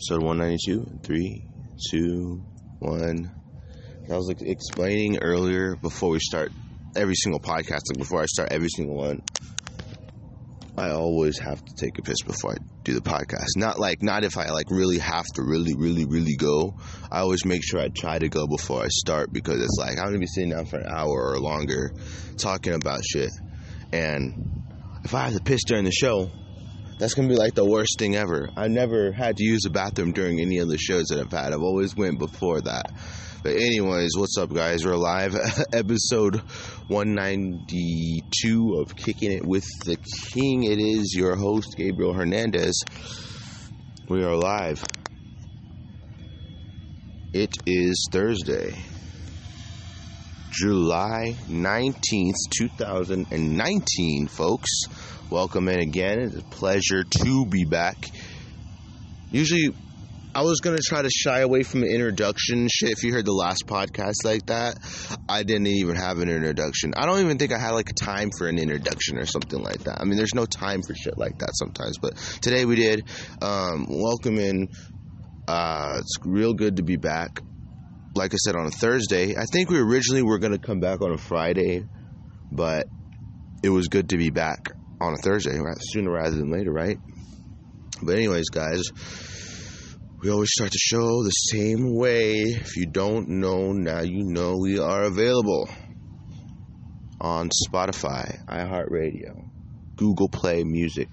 episode 192. Three, two, one. I was like explaining earlier before we start every single podcast, like before I start every single one, I always have to take a piss before I do the podcast. Not like, not if I like really have to really, really, really go. I always make sure I try to go before I start because it's like I'm gonna be sitting down for an hour or longer talking about shit. And if I have to piss during the show, that's gonna be like the worst thing ever. I never had to use the bathroom during any of the shows that I've had. I've always went before that. But anyways, what's up, guys? We're live, episode 192 of Kicking It with the King. It is your host Gabriel Hernandez. We are live. It is Thursday, July 19th, 2019, folks. Welcome in again. It's a pleasure to be back. Usually, I was gonna try to shy away from the introduction shit. If you heard the last podcast like that, I didn't even have an introduction. I don't even think I had like a time for an introduction or something like that. I mean, there's no time for shit like that sometimes, but today we did. Um, welcome in. Uh, it's real good to be back. Like I said on a Thursday, I think we originally were gonna come back on a Friday, but it was good to be back on a Thursday, right? sooner rather than later, right? But anyways, guys, we always start the show the same way. If you don't know, now you know we are available on Spotify, iHeartRadio, Google Play Music,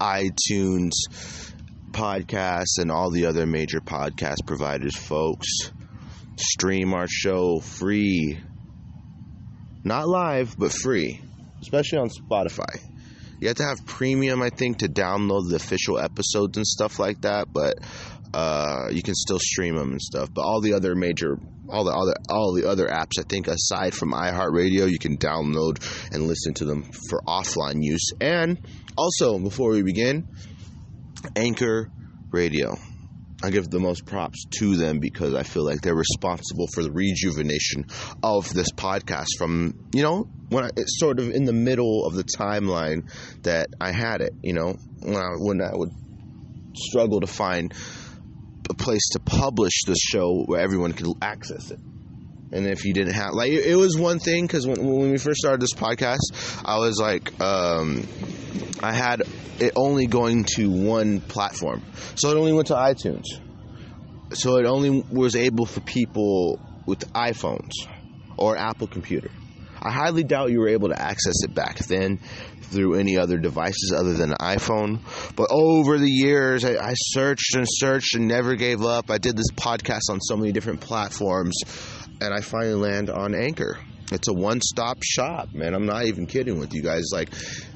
iTunes, podcasts, and all the other major podcast providers, folks. Stream our show free. Not live, but free, especially on Spotify. You have to have premium, I think, to download the official episodes and stuff like that. But uh, you can still stream them and stuff. But all the other major, all the other, all the other apps, I think, aside from iHeartRadio, you can download and listen to them for offline use. And also, before we begin, Anchor Radio. I give the most props to them because I feel like they're responsible for the rejuvenation of this podcast from, you know, when I, it's sort of in the middle of the timeline that I had it, you know, when I, when I would struggle to find a place to publish the show where everyone could access it. And if you didn't have, like, it, was one thing because when, when we first started this podcast, I was like, um, I had it only going to one platform. So it only went to iTunes. So it only was able for people with iPhones or Apple computer. I highly doubt you were able to access it back then through any other devices other than an iPhone. But over the years, I, I searched and searched and never gave up. I did this podcast on so many different platforms, and I finally land on Anchor. It's a one-stop shop, man. I'm not even kidding with you guys. Like,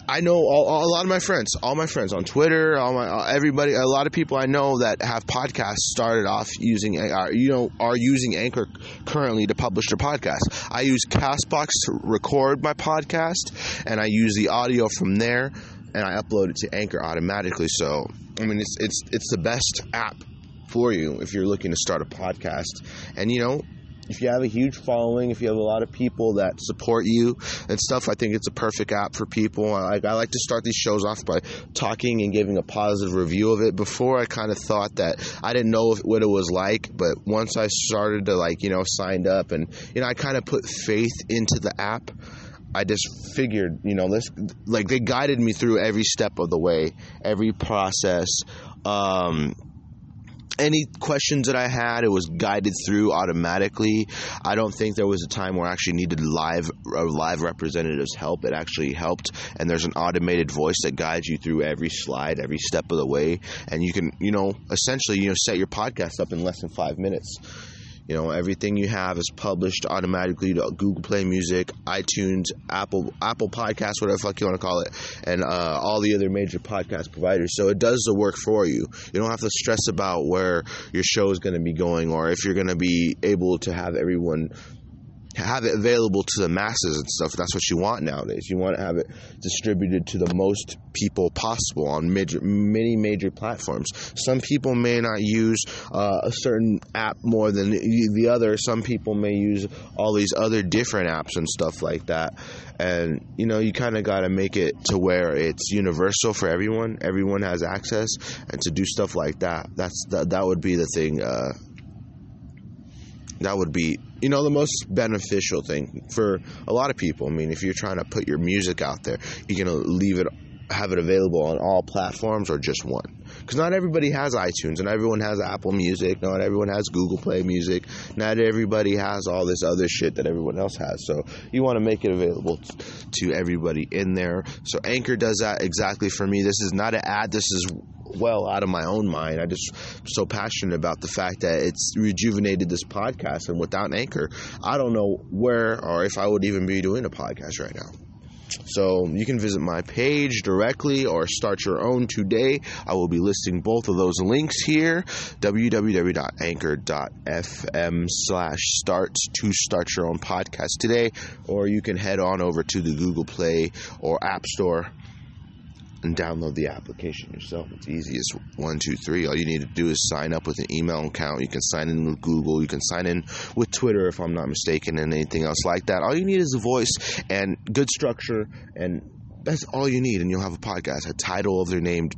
I know all, all, a lot of my friends, all my friends on Twitter, all my everybody, a lot of people I know that have podcasts started off using, uh, you know, are using Anchor currently to publish their podcast. I use Castbox to record my podcast, and I use the audio from there, and I upload it to Anchor automatically. So, I mean, it's it's it's the best app for you if you're looking to start a podcast, and you know if you have a huge following, if you have a lot of people that support you and stuff, I think it's a perfect app for people. I, I like to start these shows off by talking and giving a positive review of it. Before, I kind of thought that I didn't know what it was like, but once I started to like, you know, signed up and, you know, I kind of put faith into the app. I just figured, you know, this like they guided me through every step of the way, every process. Um, any questions that I had, it was guided through automatically. I don't think there was a time where I actually needed live a live representative's help. It actually helped, and there's an automated voice that guides you through every slide, every step of the way, and you can, you know, essentially, you know, set your podcast up in less than five minutes. You know, everything you have is published automatically to Google Play Music, iTunes, Apple Apple Podcasts, whatever fuck you want to call it, and uh, all the other major podcast providers. So it does the work for you. You don't have to stress about where your show is going to be going or if you're going to be able to have everyone have it available to the masses and stuff. That's what you want nowadays. You want to have it distributed to the most people possible on major, many major platforms. Some people may not use uh, a certain app more than the other. Some people may use all these other different apps and stuff like that. And you know, you kind of got to make it to where it's universal for everyone. Everyone has access, and to do stuff like that, that's that, that would be the thing. Uh, that would be you know the most beneficial thing for a lot of people i mean if you're trying to put your music out there you're to leave it have it available on all platforms or just one. Because not everybody has itunes and everyone has apple music not everyone has google play music not everybody has all this other shit that everyone else has. So you want to make it available to everybody in there. So anchor does that exactly for me. This is not an ad this is well out of my own mind. I just so passionate about the fact that it's rejuvenated this podcast, and without Anchor, I don't know where or if I would even be doing a podcast right now. So you can visit my page directly or start your own today. I will be listing both of those links here www.anchor.fm slash start to start your own podcast today, or you can head on over to the Google Play or App Store and download the application yourself. It's easy as one, two, three. All you need to do is sign up with an email account. You can sign in with Google. You can sign in with Twitter, if I'm not mistaken, and anything else like that. All you need is a voice and good structure and that's all you need, and you'll have a podcast. A title of their name,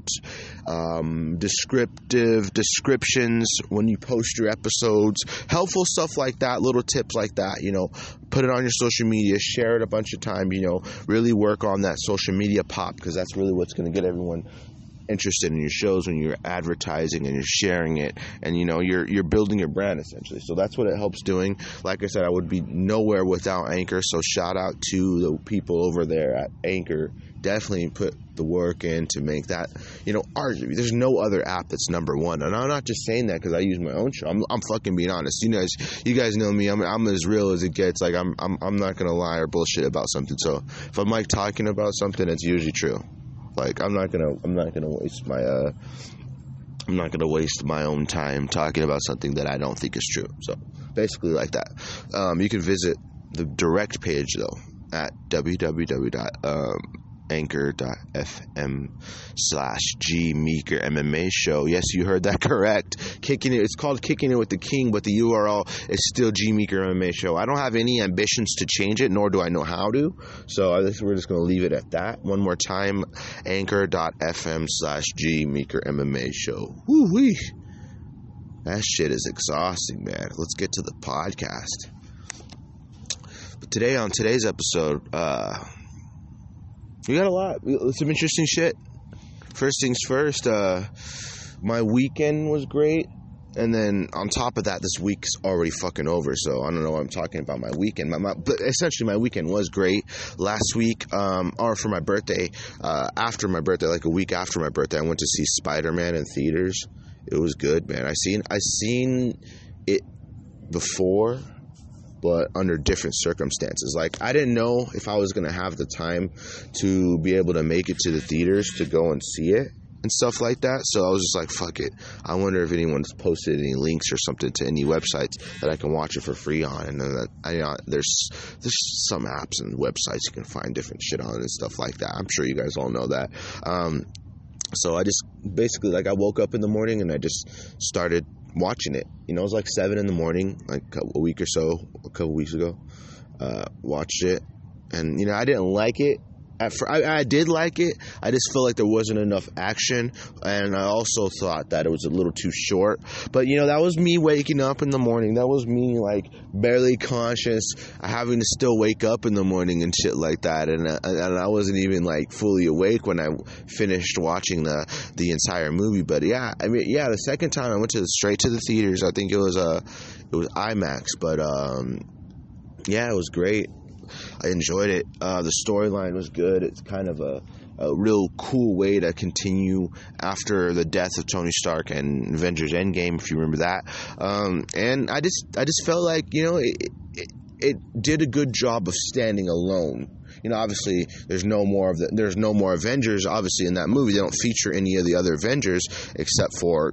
um, descriptive descriptions when you post your episodes, helpful stuff like that, little tips like that. You know, put it on your social media, share it a bunch of time. You know, really work on that social media pop because that's really what's going to get everyone interested in your shows when you're advertising and you're sharing it. And you know you're you're building your brand essentially. So that's what it helps doing. Like i said i would be nowhere without anchor. So shout out to the people over there at anchor. Definitely put the work in to make that you know arguably there's no other app that's number one. And i'm not just saying that because i use my own show. I'm, I'm fucking being honest. You guys you guys know me. I'm, I'm as real as it gets. Like I'm, I'm i'm not gonna lie or bullshit about something. So if i'm like talking about something it's usually true like I'm not gonna I'm not gonna waste my uh I'm not gonna waste my own time talking about something that I don't think is true. So basically like that. Um, you can visit the direct page though at www. Um, anchor.fm slash G Meeker MMA show. Yes, you heard that correct. Kicking it, it's called Kicking It with the King, but the URL is still G Meeker MMA show. I don't have any ambitions to change it, nor do I know how to. So we're just going to leave it at that. One more time, anchor.fm slash G Meeker MMA show. Woo wee. That shit is exhausting, man. Let's get to the podcast. But today, on today's episode, uh, we got a lot. Some interesting shit. First things first, uh, my weekend was great. And then on top of that, this week's already fucking over. So I don't know. What I'm talking about my weekend. My, my, but essentially, my weekend was great. Last week, um, or for my birthday, uh, after my birthday, like a week after my birthday, I went to see Spider Man in theaters. It was good, man. I seen I seen it before but under different circumstances. Like I didn't know if I was gonna have the time to be able to make it to the theaters to go and see it and stuff like that. So I was just like, fuck it. I wonder if anyone's posted any links or something to any websites that I can watch it for free on. And then I, you know, there's there's some apps and websites you can find different shit on and stuff like that. I'm sure you guys all know that. Um, so I just basically like I woke up in the morning and I just started watching it. You know, it was like seven in the morning, like a week or so, a couple weeks ago. Uh, watched it, and you know, I didn't like it I, I, did like it. I just felt like there wasn't enough action, and I also thought that it was a little too short. But you know, that was me waking up in the morning. That was me like barely conscious, having to still wake up in the morning and shit like that. And uh, and I wasn't even like fully awake when I finished watching the the entire movie. But yeah, I mean, yeah, the second time I went to straight to the theaters. I think it was a uh, it was IMAX, but um, yeah, it was great. I enjoyed it. Uh, the storyline was good. It's kind of a, a real cool way to continue after the death of Tony Stark and Avengers Endgame, if you remember that. Um, and I just I just felt like you know it, it, it did a good job of standing alone. You know, obviously there's no more of the, there's no more Avengers. Obviously in that movie they don't feature any of the other Avengers except for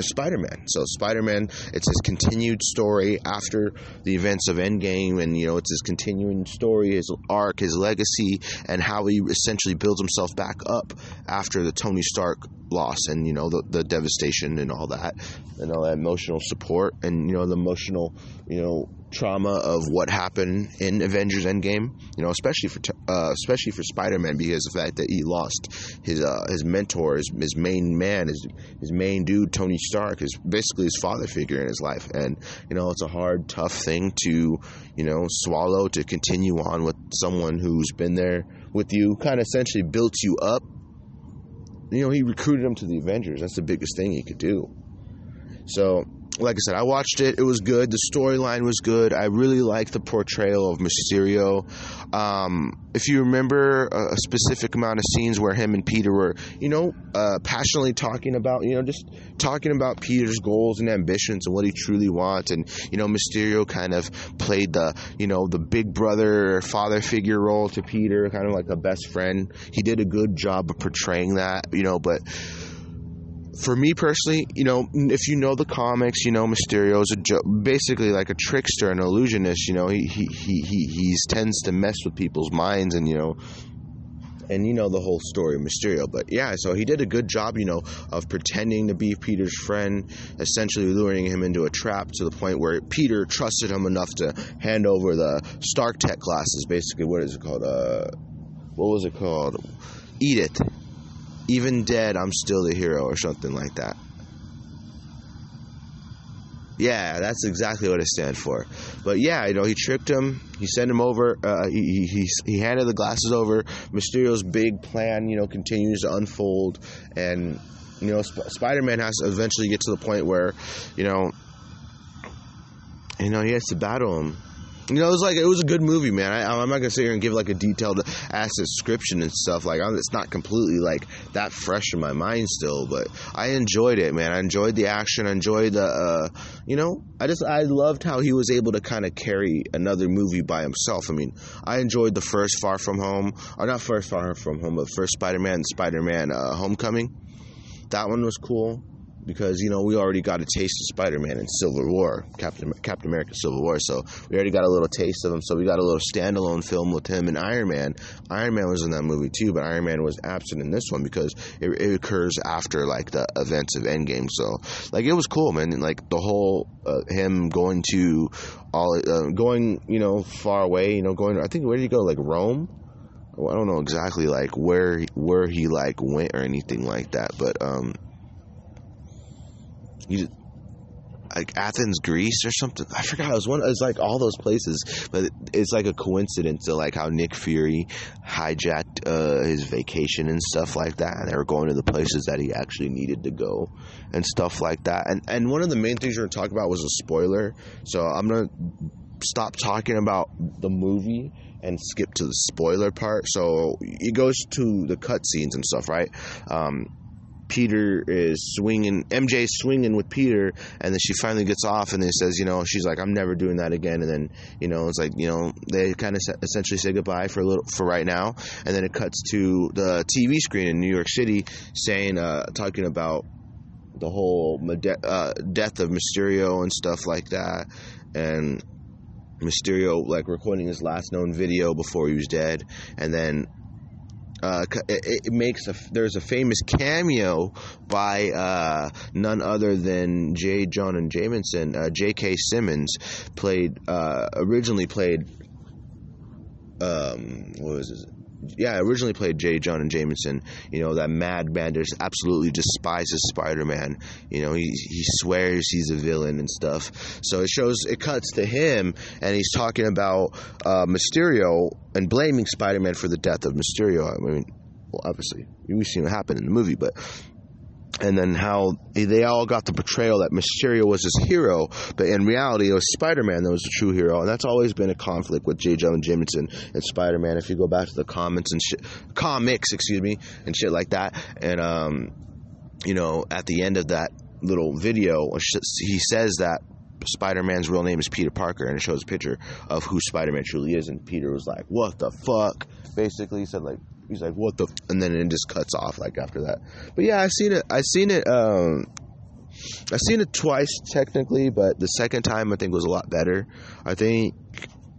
Spider-Man. So Spider-Man, it's his continued story after the events of Endgame, and you know, it's his continuing story, his arc, his legacy, and how he essentially builds himself back up after the Tony Stark loss, and you know, the, the devastation and all that, and all that emotional support, and you know, the emotional, you know, trauma of what happened in Avengers Endgame. You know, especially for uh, especially for Spider-Man because the fact that he lost his uh, his mentor, his, his main man, his his main dude, Tony Stark, is basically his father figure in his life, and you know, it's a hard, tough thing to you know swallow to continue on with someone who's been there with you, kind of essentially built you up. You know, he recruited him to the Avengers. That's the biggest thing he could do. So like I said, I watched it. It was good. The storyline was good. I really liked the portrayal of Mysterio. Um, if you remember a, a, specific amount of scenes where him and Peter were, you know, uh, passionately talking about, you know, just talking about Peter's goals and ambitions and what he truly wants. And, you know, Mysterio kind of played the, you know, the big brother, father figure role to Peter, kind of like a best friend. He did a good job of portraying that, you know, but for me personally, you know, if you know the comics, you know Mysterio is a jo- basically like a trickster, an illusionist. You know, he he he he he's tends to mess with people's minds, and you know, and you know the whole story of Mysterio. But yeah, so he did a good job, you know, of pretending to be Peter's friend, essentially luring him into a trap to the point where Peter trusted him enough to hand over the Stark Tech glasses. Basically, what is it called? Uh, what was it called? It even dead, I'm still the hero, or something like that. Yeah, that's exactly what it stands for. But yeah, you know, he tricked him. He sent him over. Uh, he, he he handed the glasses over. Mysterio's big plan, you know, continues to unfold, and you know, Sp- Spider-Man has to eventually get to the point where, you know, you know, he has to battle him you know, it was like it was a good movie, man. I, am not gonna sit here and give like a detailed ass description and stuff. Like, it's not completely like that fresh in my mind still, but I enjoyed it, man. I enjoyed the action. I enjoyed the, uh, you know, I just I loved how he was able to kind of carry another movie by himself. I mean, I enjoyed the first Far From Home, or not first Far From Home, but first Spider-Man, Spider-Man uh, Homecoming. That one was cool because you know we already got a taste of Spider-Man in Civil War, Captain Captain America Civil War. So we already got a little taste of him. So we got a little standalone film with him and Iron Man. Iron Man was in that movie too, but Iron Man was absent in this one because it, it occurs after like the events of Endgame. So like it was cool, man. And, like the whole uh, him going to all uh, going you know far away, you know going. I think where did he go? Like Rome. I don't know exactly like where where he like went or anything like that, but um you like Athens, Greece, or something. I forgot. It was one. It was like all those places, but it's like a coincidence to like how Nick Fury hijacked uh, his vacation and stuff like that, and they were going to the places that he actually needed to go and stuff like that. And and one of the main things we're gonna talk about was a spoiler, so I'm gonna stop talking about the movie and skip to the spoiler part. So it goes to the cutscenes and stuff, right? Um, Peter is swinging, MJ swinging with Peter, and then she finally gets off, and then says, you know, she's like, I'm never doing that again, and then, you know, it's like, you know, they kind of essentially say goodbye for a little, for right now, and then it cuts to the TV screen in New York City, saying, uh, talking about the whole uh, death of Mysterio and stuff like that, and Mysterio like recording his last known video before he was dead, and then uh, it, it, makes a there's a famous cameo by uh, none other than J. Jonah Jameson. Uh, J.K. Simmons played uh, originally played um, what was his yeah, I originally played J. Jonah Jameson. You know that mad man just absolutely despises Spider Man. You know he he swears he's a villain and stuff. So it shows it cuts to him and he's talking about uh, Mysterio and blaming Spider Man for the death of Mysterio. I mean, well, obviously we've seen what happened in the movie, but and then how they all got the portrayal that Mysterio was his hero, but in reality it was Spider-Man that was the true hero, and that's always been a conflict with J. Jonah Jameson and Spider-Man. If you go back to the comments and shit, comics, excuse me, and shit like that, and um, you know, at the end of that little video, he says that Spider-Man's real name is Peter Parker, and it shows a picture of who Spider-Man truly is, and Peter was like, "What the fuck?" Basically, he said like he's like, "What the?" and then it just cuts off like after that. But yeah, I've seen it. I've seen it. Um, I've seen it twice technically, but the second time I think was a lot better. I think,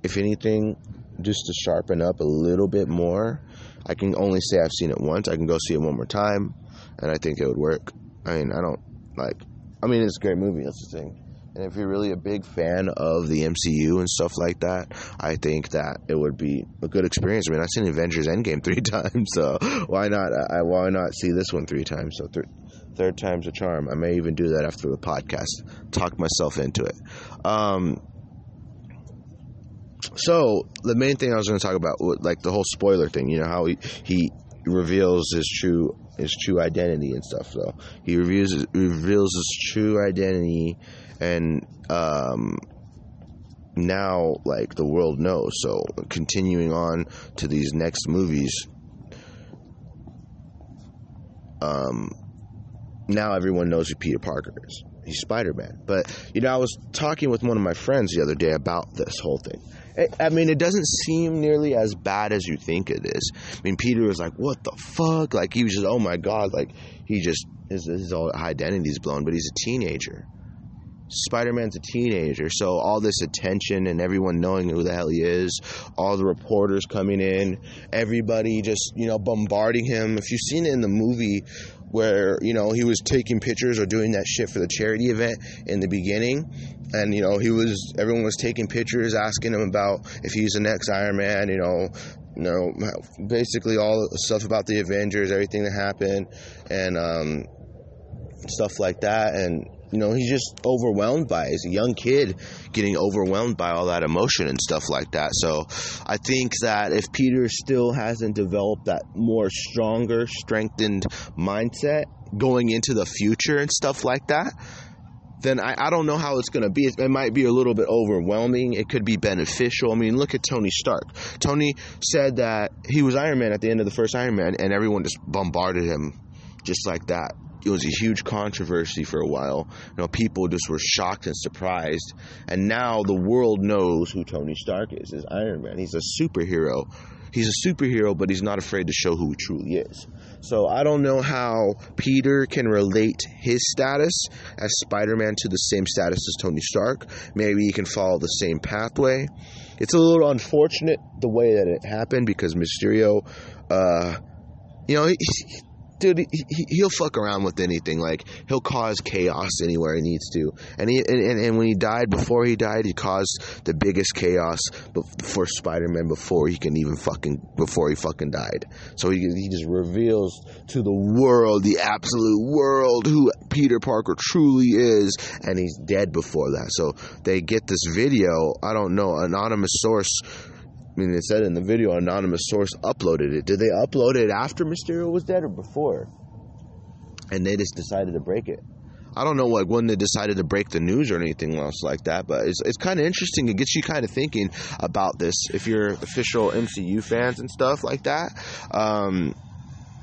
if anything, just to sharpen up a little bit more, I can only say I've seen it once. I can go see it one more time, and I think it would work. I mean, I don't like. I mean, it's a great movie. That's the thing. And if you're really a big fan of the MCU and stuff like that, I think that it would be a good experience. I mean, I've seen Avengers Endgame three times, so why not? I, why not see this one three times? So th- third time's a charm. I may even do that after the podcast. Talk myself into it. Um, so the main thing I was going to talk about, like the whole spoiler thing, you know how he, he reveals his true his true identity and stuff. So he reveals reveals his true identity, and um, now like the world knows. So continuing on to these next movies, um, now everyone knows who Peter Parker is. He's Spider Man. But you know, I was talking with one of my friends the other day about this whole thing. I mean, it doesn't seem nearly as bad as you think it is. I mean, Peter was like, "What the fuck?" Like he was just, "Oh my god!" Like he just his his whole identity's blown. But he's a teenager. Spider Man's a teenager, so all this attention and everyone knowing who the hell he is, all the reporters coming in, everybody just you know bombarding him. If you've seen it in the movie, where you know he was taking pictures or doing that shit for the charity event in the beginning and you know he was everyone was taking pictures asking him about if he's the next iron man you know you know basically all the stuff about the avengers everything that happened and um, stuff like that and you know he's just overwhelmed by it. He's a young kid getting overwhelmed by all that emotion and stuff like that. So I think that if Peter still hasn't developed that more stronger, strengthened mindset going into the future and stuff like that, then I, I don't know how it's going to be. It, it, might be a little bit overwhelming. It could be beneficial. I mean, look at Tony Stark. Tony said that he was Iron Man at the end of the first Iron Man, and everyone just bombarded him just like that it was a huge controversy for a while. You know, people just were shocked and surprised. And now the world knows who Tony Stark is, is Iron Man. He's a superhero. He's a superhero, but he's not afraid to show who he truly is. So I don't know how Peter can relate his status as Spider-Man to the same status as Tony Stark. Maybe he can follow the same pathway. It's a little unfortunate the way that it happened because Mysterio, uh, you know, he, dude, he, he'll fuck around with anything. Like he'll cause chaos anywhere he needs to. And he and, and when he died, before he died, he caused the biggest chaos for Spider-Man before he can even fucking before he fucking died. So he he just reveals to the world, the absolute world, who Peter Parker truly is, and he's dead before that. So they get this video. I don't know, anonymous source I mean, it said in the video, anonymous source uploaded it. Did they upload it after Mysterio was dead or before? And they just decided to break it. I don't know like when they decided to break the news or anything else like that, but it's it's kind of interesting. It gets you kind of thinking about this if you're official MCU fans and stuff like that. Um,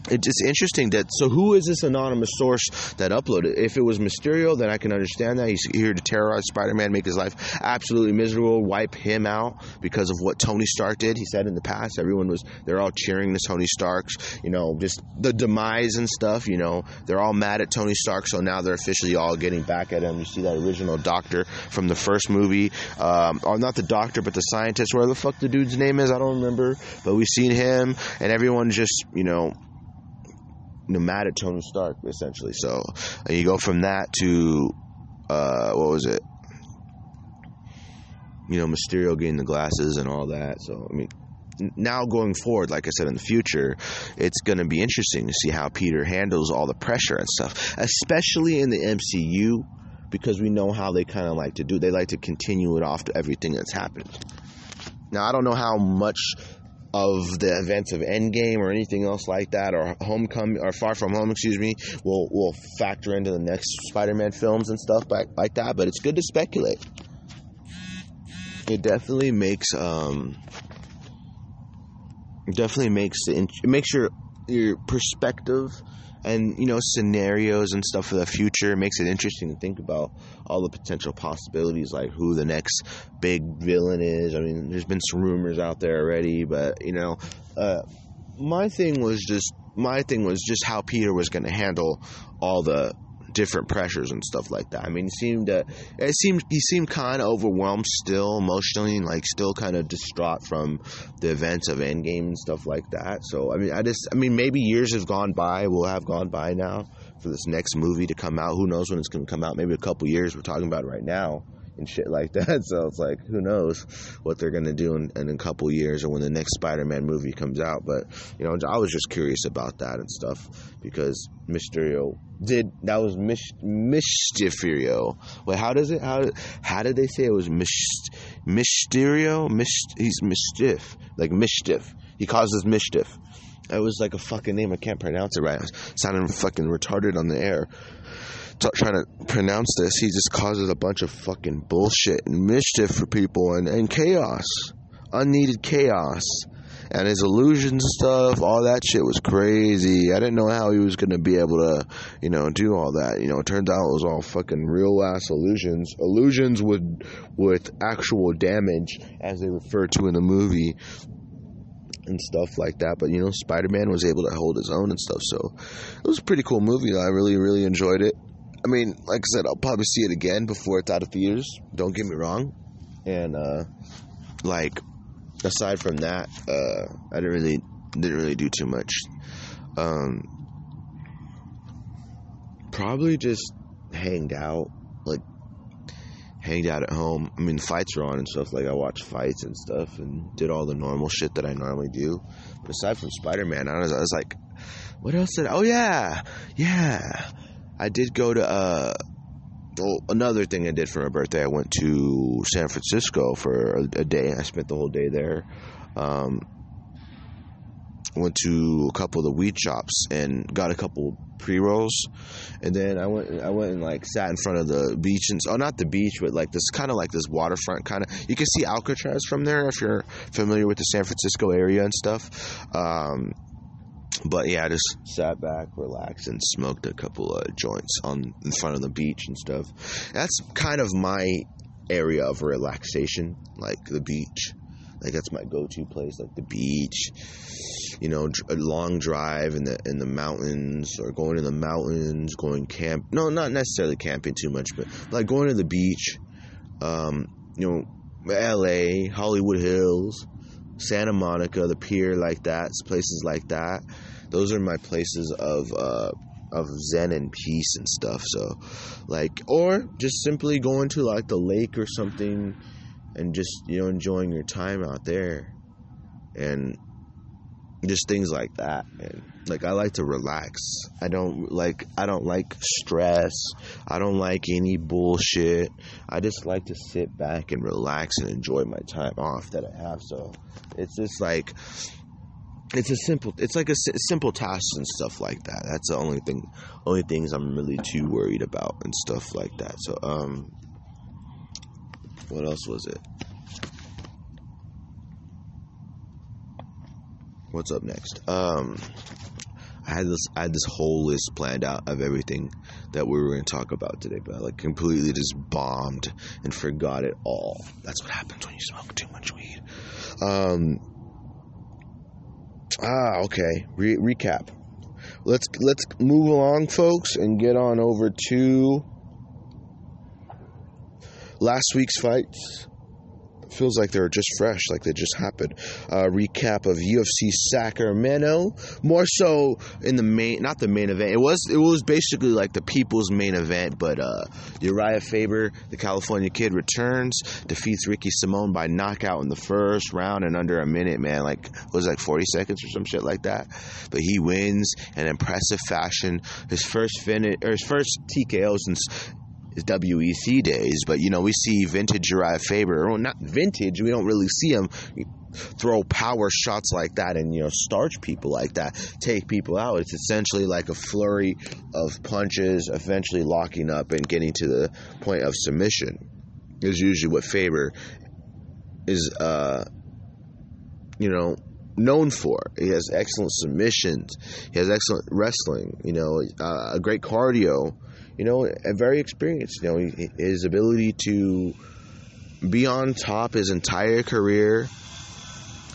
it's interesting that so who is this anonymous source that uploaded? If it was mysterio then i can understand that. He's here to terrorize spider-man make his life absolutely miserable wipe him out because of what tony stark did. He said in the past everyone was they're all cheering the tony starks you know just the demise and stuff you know. They're all mad at tony stark so now they're officially all getting back at him. You see that original doctor from the first movie. Um, or not the doctor but the scientist. Where the fuck the dude's name is i don't remember. But we've seen him and everyone just you know nomadic Tony Stark, essentially. So, and you go from that to, uh, what was it? You know, Mysterio getting the glasses and all that. So, I mean, now going forward, like I said, in the future, it's going to be interesting to see how Peter handles all the pressure and stuff, especially in the MCU, because we know how they kind of like to do. They like to continue it off to everything that's happened. Now, I don't know how much of the events of Endgame or anything else like that, or Homecoming or Far From Home, excuse me, will will factor into the next Spider-Man films and stuff like, like that. But it's good to speculate. It definitely makes um, definitely makes the it makes your your perspective and you know scenarios and stuff for the future. Makes it interesting to think about all the potential possibilities like who the next big villain is. I mean there's been some rumors out there already but you know uh, my thing was just my thing was just how peter was going to handle all the different pressures and stuff like that. I mean, it seemed uh, it seemed he seemed kind of overwhelmed still emotionally, and like still kind of distraught from the events of Endgame and stuff like that. So I mean, I just I mean maybe years have gone by, will have gone by now for this next movie to come out. Who knows when it's going to come out? Maybe a couple years. We're talking about right now and shit like that. So it's like, who knows what they're gonna do in, in a couple years or when the next Spider-Man movie comes out. But you know, I was just curious about that and stuff because Mysterio did that was Mis- Mysterio. Wait, how does it? How how did they say it was Mis- Mysterio? Mis- he's mischief, like mischief. He causes mischief. It was like a fucking name. I can't pronounce it right. I sounding fucking retarded on the air trying to pronounce this, he just causes a bunch of fucking bullshit and mischief for people and, and chaos, unneeded chaos. And his illusion stuff, all that shit was crazy. I didn't know how he was going to be able to, you know, do all that. You know, it turns out it was all fucking real ass illusions. Illusions with, with actual damage, as they refer to in the movie and stuff like that. But you know, Spider Man was able to hold his own and stuff. So it was a pretty cool movie. I really, really enjoyed it. I mean, like I said, I'll probably see it again before it's out of theaters. Don't get me wrong. And uh, like aside from that, uh, I didn't really didn't really do too much. Um, probably just hanged out, like hanged out at home. I mean, fights are on and stuff. Like I watched fights and stuff, and did all the normal shit that I normally do. But aside from Spider Man, I was, I was like, what else did? I, oh yeah, yeah. I did go to uh, another thing I did for my birthday. I went to San Francisco for a, day. I spent the whole day there. Um, went to a couple of the weed shops and got a couple pre rolls, and then I went I went and like sat in front of the beach and oh not the beach but like this kind of like this waterfront kind of you can see Alcatraz from there if you're familiar with the San Francisco area and stuff. Um, but yeah, I just sat back, relaxed, and smoked a couple of joints on in front of the beach and stuff. That's kind of my area of relaxation, like the beach. Like that's my go-to place, like the beach. You know, a long drive in the in the mountains, or going to the mountains, going camp. No, not necessarily camping too much, but like going to the beach. Um, you know, L.A., Hollywood Hills, Santa Monica, the pier, like that, places like that. Those are my places of uh, of zen and peace and stuff. So, like, or just simply going to like the lake or something, and just you know enjoying your time out there, and just things like that. And like, I like to relax. I don't like I don't like stress. I don't like any bullshit. I just like to sit back and relax and enjoy my time off that I have. So, it's just like it's a simple it's like a simple task and stuff like that that's the only thing only things i'm really too worried about and stuff like that so um what else was it what's up next um I had this I had this whole list planned out of everything that we were going to talk about today, but I like completely just bombed and forgot it all. That's what happens when you smoke too much weed. Um, Ah, okay. Re- recap. Let's let's move along, folks, and get on over to last week's fights feels like they're just fresh, like they just happened. Uh, recap of UFC Sacramento, more so in the main, not the main event. It was it was basically like the people's main event, but uh, Uriah Faber, the California kid, returns, defeats Ricky Simon by knockout in the first round in under a minute. Man, like it was like 40 seconds or some shit like that. But he wins in impressive fashion. His first finish or his first TKO since his WEC days, but you know we see vintage Uriah Faber, well not vintage, we don't really see him throw power shots like that and you know starch people like that, take people out. It's essentially like a flurry of punches, eventually locking up and getting to the point of submission. Is usually what Faber is, uh, you know, known for. He has excellent submissions. He has excellent wrestling. You know, uh, a great cardio you know, a very experienced. You know, his ability to be on top his entire career,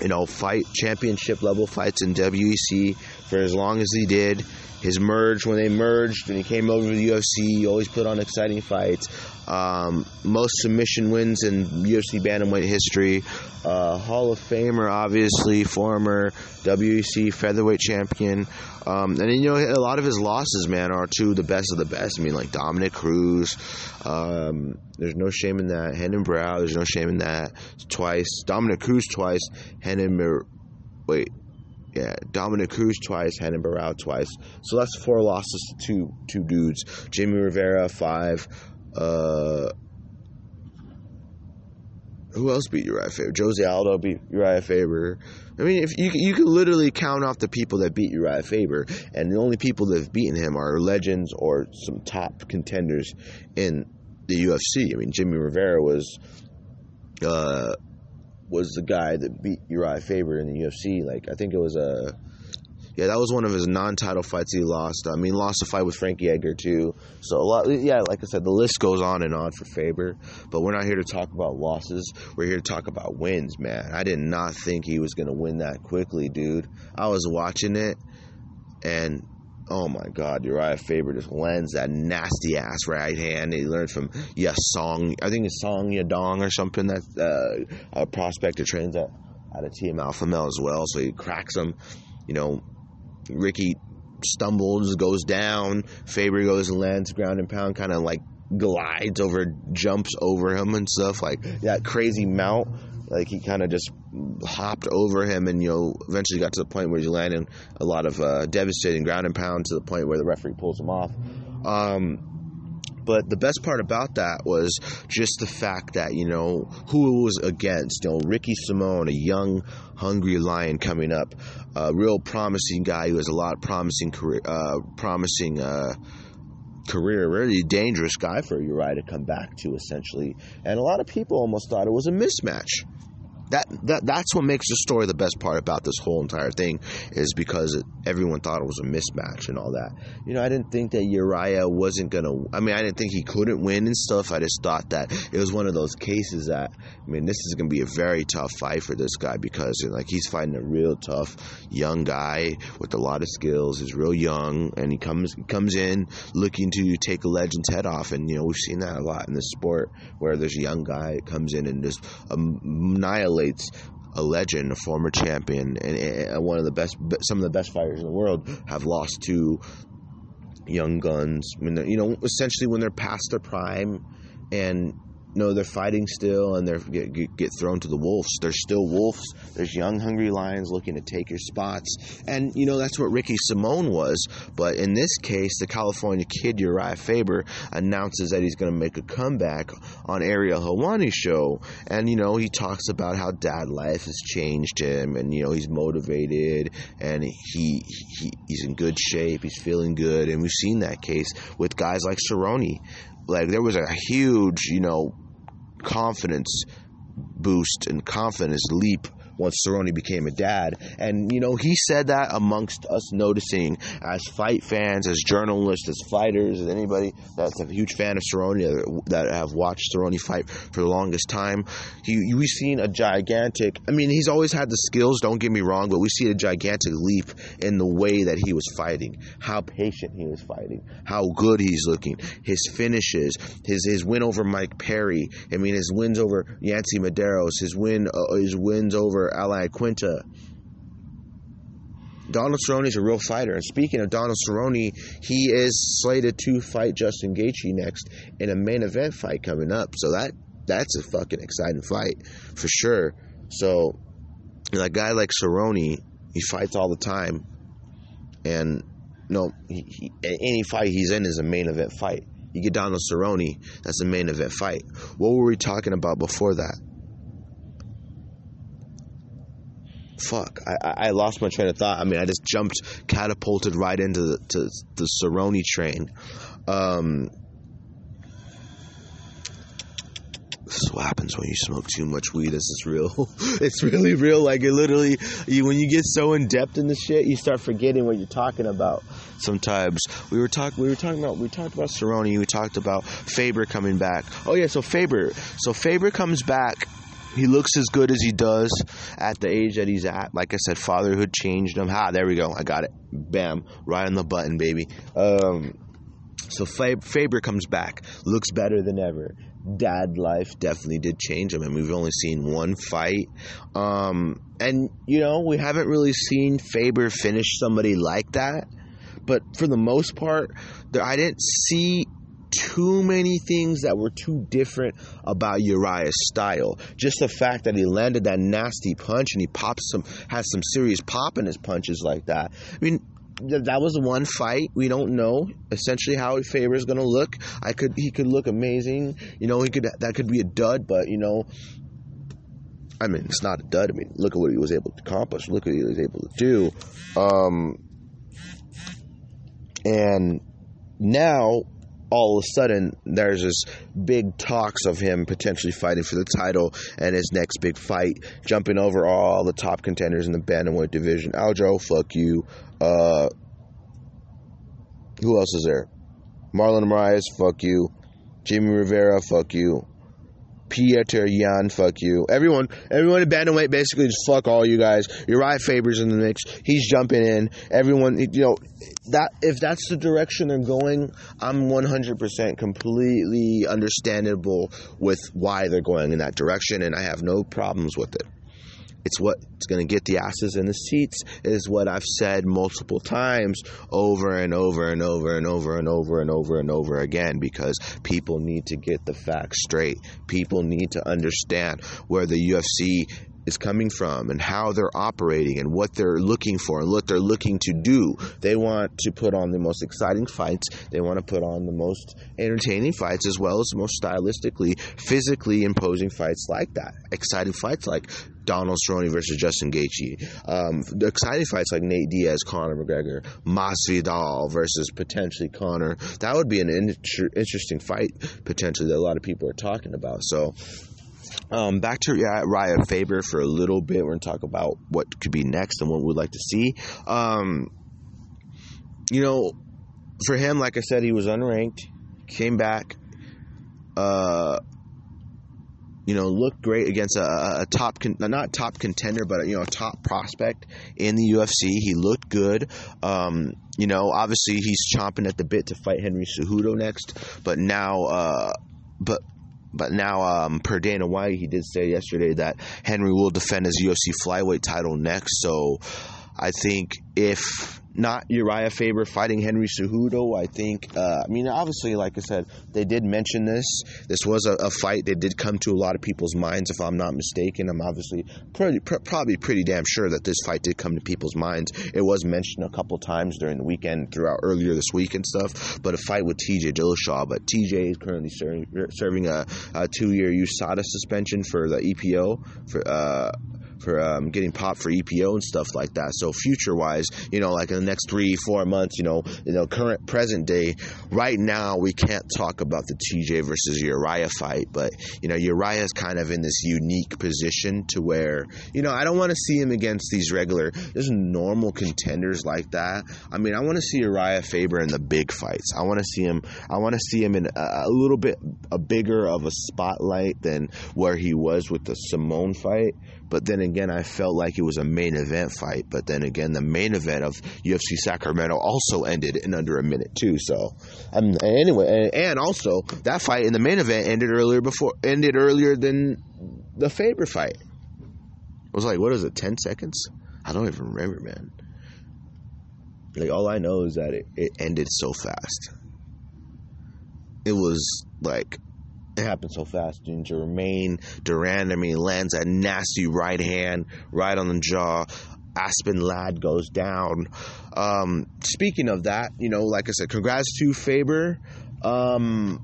you know, fight championship level fights in WEC, for as long as he did. His merge when they merged when he came over to the UFC, he always put on exciting fights. Um, most submission wins in UFC bantamweight history. Uh, Hall of Famer, obviously, former WEC featherweight champion. Um, and you know, a lot of his losses, man, are to the best of the best. I mean, like Dominick Cruz. Um, there's no shame in that. Renan Barão, There's no shame in that. Twice. Dominick Cruz twice. Renan Mir- Wait. Yeah, Dominick Cruz twice, Renan Barão twice. So that's four losses to two two dudes. Jimmy Rivera five. Uh, who else beat Uriah Faber? Jose Aldo beat Uriah Faber. I mean, if you you can literally count off the people that beat Uriah Faber, and the only people that have beaten him are legends or some top contenders in the UFC. I mean, Jimmy Rivera was uh, was the guy that beat Uriah Faber in the UFC. Like I think it was a. Yeah, that was one of his non-title fights he lost. I mean, lost a fight with Frankie Edgar too. So a lot, yeah, like I said, the list goes on and on for Faber. But we're not here to talk about losses. We're here to talk about wins, man. I did not think he was gonna win that quickly, dude. I was watching it, and oh my God, Uriah Faber just lands that nasty ass right hand. He learned from yes Song, I think it's Song Yadong or something. That uh, a prospect trains at out of Team Alpha Male as well. So he cracks him, you know Ricky stumbles, goes down. Faber goes and lands ground and pound, kind of like glides over, jumps over him and stuff like that crazy mount. Like he kind of just hopped over him, and you know, eventually got to the point where he landed a lot of uh, devastating ground and pound to the point where the referee pulls him off. Um, but the best part about that was just the fact that, you know, who it was against. You know, Ricky Simone, a young, hungry lion coming up, a real promising guy who has a lot of promising career, uh, promising, uh, career, really dangerous guy for Uriah to come back to, essentially. And a lot of people almost thought it was a mismatch that, that that's what makes the story the best part about this whole entire thing is because everyone thought it was a mismatch and all that. You know, I didn't think that Uriah wasn't gonna. I mean, I didn't think he couldn't win and stuff. I just thought that it was one of those cases that I mean, this is gonna be a very tough fight for this guy because you know, like he's fighting a real tough young guy with a lot of skills. He's real young and he comes comes in looking to take a legend's head off. And you know, we've seen that a lot in this sport where there's a young guy comes in and just annihilates a legend, a former champion, and, one of the best, some of the best fighters in the world have lost to young guns. When you know, essentially when they're past their prime, and no, they're fighting still, and they get, get thrown to the wolves. There's still wolves. There's young, hungry lions looking to take your spots, and you know that's what Ricky Simone was. But in this case, the California kid Uriah Faber announces that he's going to make a comeback on Ariel Helwani show, and you know he talks about how dad life has changed him, and you know he's motivated, and he, he he's in good shape, he's feeling good, and we've seen that case with guys like Cerrone like there was a huge, you know, confidence boost and confidence leap once Cerrone became a dad. And, you know, he said that amongst us noticing as fight fans, as journalists, as fighters, as anybody that's a huge fan of Cerrone that have watched Cerrone fight for the longest time. He, we've seen a gigantic, I mean, he's always had the skills, don't get me wrong, but we see a gigantic leap in the way that he was fighting, how patient he was fighting, how good he's looking, his finishes, his, his win over Mike Perry, I mean, his wins over Yancy Medeiros, his win, uh, his wins over Al Iaquinta. Donald Cerrone is a real fighter. And speaking of Donald Cerrone, he is slated to fight Justin Gaethje next in a main event fight coming up. So that that's a fucking exciting fight for sure. So a guy like Cerrone, he fights all the time, and no, he, he, any fight he's in is a main event fight. You get Donald Cerrone, that's a main event fight. What were we talking about before that? Fuck, I, I lost my train of thought. I mean, I just jumped, catapulted right into the, to the Cerrone train. Um, this is what happens when you smoke too much weed. This is real. it's really real. Like it literally, you, when you get so in depth in the shit, you start forgetting what you're talking about. Sometimes we were talking, we were talking about, we talked about Cerrone. We talked about Faber coming back. Oh yeah, so Faber, so Faber comes back he looks as good as he does at the age that he's at. Like I said, fatherhood changed him. Ha, there we go. I got it. Bam, right on the button, baby. Um, so Faber comes back, looks better than ever. Dad life definitely did change him, and we've only seen one fight. Um, and you know, we haven't really seen Faber finish somebody like that. But for the most part, there, I didn't see too many things that were too different about Uriah's style. Just the fact that he landed that nasty punch and he pops some, has some serious pop in his punches like that. I mean, that was one fight. We don't know essentially how Faber is going to look. I could he could look amazing. You know, he could that could be a dud, but you know, I mean, it's not a dud. I mean, look at what he was able to accomplish. Look at what he was able to do. Um, and now all of a sudden there's this big talks of him potentially fighting for the title and his next big fight, jumping over all the top contenders in the bantamweight division. Aljo, fuck you. Uh, who else is there? Marlon Moraes, fuck you. Jimmy Rivera, fuck you. Petr Yan, fuck you. Everyone, everyone in bantamweight basically just fuck all you guys. Uriah Faber's in the mix. He's jumping in. Everyone, you know, that if that's the direction they're going, I'm 100% completely understandable with why they're going in that direction, and I have no problems with it. It's what's going to get the asses in the seats, is what I've said multiple times over and over and over and over and over and over and over again because people need to get the facts straight. People need to understand where the UFC is coming from and how they're operating and what they're looking for and what they're looking to do. They want to put on the most exciting fights. They want to put on the most entertaining fights as well as the most stylistically, physically imposing fights like that. Exciting fights like Donald Cerrone versus Justin Gaethje. Um, the exciting fights like Nate Diaz, Conor McGregor, Masvidal versus potentially Conor. That would be an inter- interesting fight potentially that a lot of people are talking about. So um, back to Uriah Faber for a little bit. We're to talk about what could be next and what we'd like to see. Um, you know, for him, like I said, he was unranked, came back, uh, you know, looked great against a, a top, con- not top contender, but you know, a top prospect in the UFC. He looked good. Um, you know, obviously he's chomping at the bit to fight Henry Cejudo next, but now, uh, but but now, um, per Dana White, he did say yesterday that Henry will defend his UFC flyweight title next. So I think if not Uriah Faber fighting Henry Cejudo. I think, uh, I mean, obviously, like I said, they did mention this. This was a, a, fight that did come to a lot of people's minds, if I'm not mistaken. I'm obviously pretty, pr- probably pretty damn sure that this fight did come to people's minds. It was mentioned a couple times during the weekend, throughout earlier this week and stuff. But a fight with TJ Dillashaw, but TJ is currently serving, serving a, a two-year USADA suspension for the EPO for. Uh, for um, getting popped for EPO and stuff like that. So future wise, you know, like in the next three, four months, you know, you know, current present day, right now we can't talk about the TJ versus Uriah fight, but you know, Uriah is kind of in this unique position to where, you know, I don't want to see him against these regular, just normal contenders like that. I mean, I want to see Uriah Faber in the big fights. I want to see him. I want to see him in a, a little bit a bigger of a spotlight than where he was with the Simón fight. But then again, I felt like it was a main event fight. But then again, the main event of UFC Sacramento also ended in under a minute too. So, um, anyway, and also that fight in the main event ended earlier before ended earlier than the Faber fight. It was like what is it, ten seconds? I don't even remember, man. Like all I know is that it, it ended so fast. It was like it happened so fast. And Germaine Durand, I mean, lands a nasty right hand right on the jaw. Aspen Ladd goes down. Um, speaking of that, you know, like I said, congrats to Faber. Um,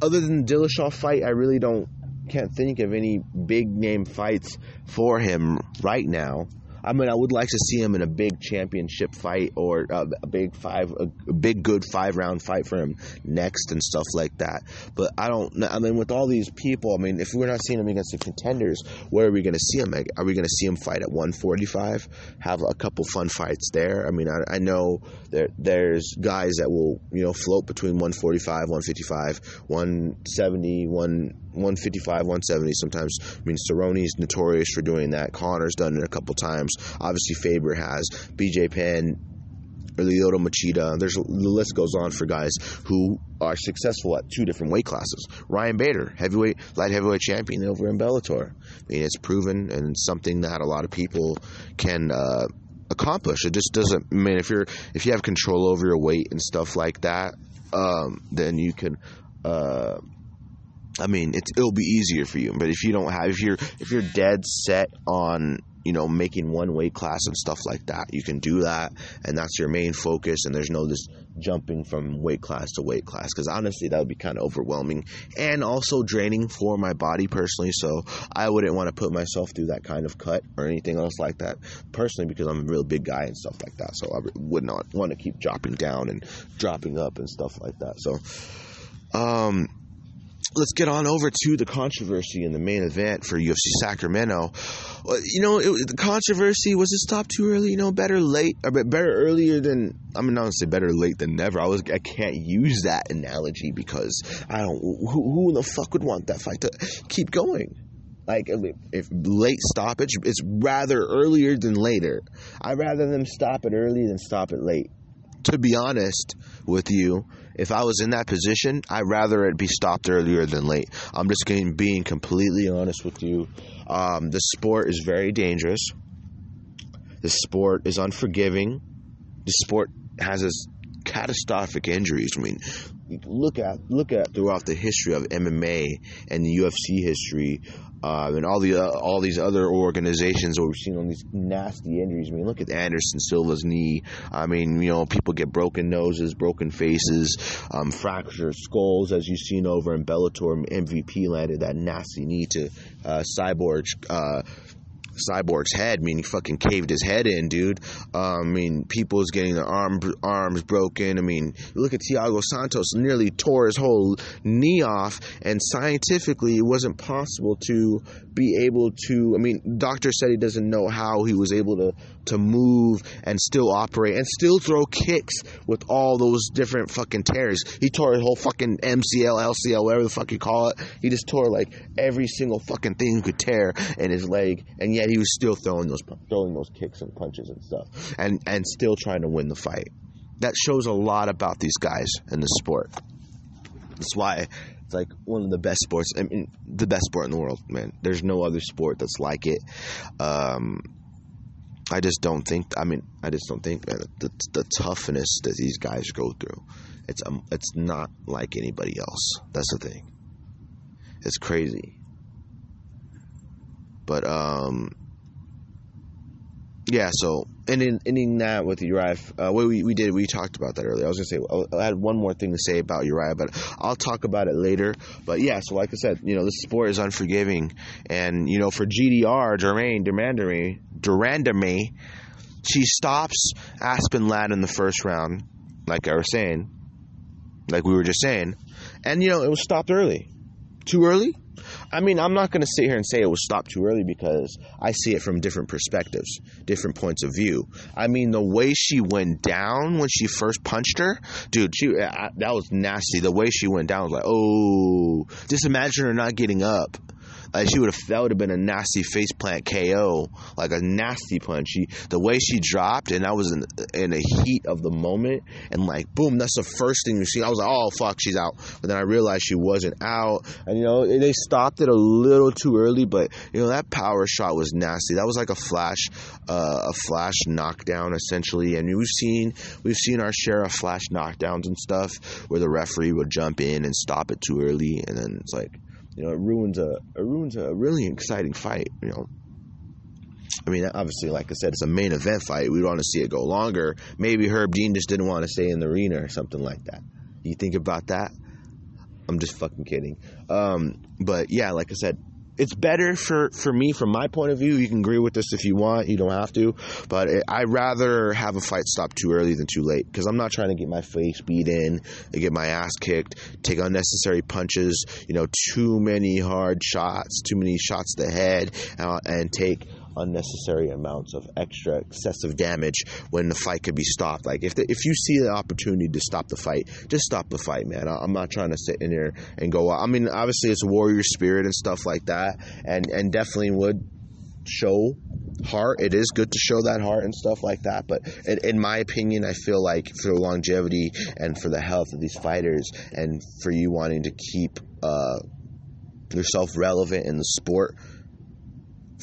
other than the Dillashaw fight, I really don't can't think of any big name fights for him right now. I mean, I would like to see him in a big championship fight or uh, a big five, a, a big good five round fight for him next and stuff like that. But I don't. I mean, with all these people, I mean, if we're not seeing him against the contenders, where are we going to see him? Are we going to see him fight at 145? Have a couple fun fights there. I mean, I, I know there there's guys that will you know float between 145, 155, 170, 1 155, 170 sometimes. I mean, Cerrone's notorious for doing that. Conor's done it a couple times. Obviously, Faber has. BJ Penn, or Lyoto Machida. There's the list goes on for guys who are successful at two different weight classes. Ryan Bader, heavyweight, light heavyweight champion over in Bellator. I mean, it's proven and something that a lot of people can. Uh, accomplish it just doesn't I mean if you're if you have control over your weight and stuff like that um, then you can uh, I mean, it'll be easier for you. But if you don't have, if you're if you're dead set on you know making one weight class and stuff like that, you can do that, and that's your main focus. And there's no this jumping from weight class to weight class because honestly, that would be kind of overwhelming and also draining for my body personally. So I wouldn't want to put myself through that kind of cut or anything else like that personally because I'm a real big guy and stuff like that. So I would not want to keep dropping down and dropping up and stuff like that. So. Um, let's get on over to the controversy in the main event for UFC Sacramento. Uh, you know, it, the controversy was it stopped too early? You know, better late, or better earlier than. I mean, not gonna say better late than never. I was I can't use that analogy because I don't. Who, who the fuck would want that fight to keep going? Like if late stoppage, it's rather earlier than later. I'd rather them stop it early than stop it late. To be honest with you, if I was in that position, I'd rather it be stopped earlier than late. I'm just getting, being completely honest with you. Um, the sport is very dangerous. The sport is unforgiving. The sport has its catastrophic injuries. I mean, look at look at throughout the history of MMA and the UFC history uh, and all the uh, all these other organizations where we've seen all these nasty injuries. I mean, look at Anderson Silva's knee. I mean, you know, people get broken noses, broken faces, um, fractured skulls, as you've seen over in Bellator. MVP landed that nasty knee to uh, Cyborg uh, Cyborg's head. I mean, he fucking caved his head in, dude. Uh, I mean, people's getting their arm, arms broken. I mean, look at Thiago Santos, nearly tore his whole knee off, and scientifically, it wasn't possible to be able to. I mean, doctor said he doesn't know how he was able to to move and still operate and still throw kicks with all those different fucking tears. He tore his whole fucking MCL, LCL, whatever the fuck you call it. He just tore like every single fucking thing he could tear in his leg, and yet he was still throwing those throwing those kicks and punches and stuff, and and still trying to win the fight. That shows a lot about these guys in the sport. That's why it's like one of the best sports. I mean, the best sport in the world, man. There's no other sport that's like it. Um, I just don't think. I mean, I just don't think that the, the toughness that these guys go through. It's um, it's not like anybody else. That's the thing. It's crazy. But um, yeah. So ending ending that with Uriah. Uh, we we did we talked about that earlier. I was gonna say I had one more thing to say about Uriah, but I'll talk about it later. But yeah. So like I said, you know, the sport is unforgiving, and you know, for GDR, Germaine Durandamy, Durandamy, she stops Aspen Ladd in the first round, like I was saying, like we were just saying, and you know, it was stopped early, too early I mean, I'm not going to sit here and say it was stopped too early because I see it from different perspectives, different points of view. I mean, the way she went down when she first punched her, dude, she I, that was nasty. The way she went down was like, oh, just imagine her not getting up. Like she would have that would have been a nasty face plant KO, like a nasty punch. She the way she dropped, and I was in in a heat of the moment, and like boom, that's the first thing you see. I was like, oh fuck, she's out. But then I realized she wasn't out, and you know they stopped it a little too early. But you know that power shot was nasty. That was like a flash, uh, a flash knockdown essentially. And we've seen we've seen our share of flash knockdowns and stuff where the referee would jump in and stop it too early, and then it's like you know, it ruins a it ruins a really exciting fight. You know, I mean, obviously, like I said, it's a main event fight. We'd want to see it go longer. Maybe Herb Dean just didn't want to stay in the arena or something like that. You think about that? I'm just fucking kidding. Um, but yeah, like I said, it's better for, for me from my point of view. You can agree with this if you want. You don't have to, but it, I'd rather have a fight stop too early than too late because I'm not trying to get my face beat in, get my ass kicked, take unnecessary punches. You know, too many hard shots, too many shots to the head, uh, and take unnecessary amounts of extra excessive damage when the fight could be stopped. Like if the, if you see the opportunity to stop the fight, just stop the fight, man. I, am not trying to sit in here and go. I mean, obviously it's warrior spirit and stuff like that, and and definitely would show heart. It is good to show that heart and stuff like that. But in, in, my opinion, I feel like for the longevity and for the health of these fighters, and for you wanting to keep uh, yourself relevant in the sport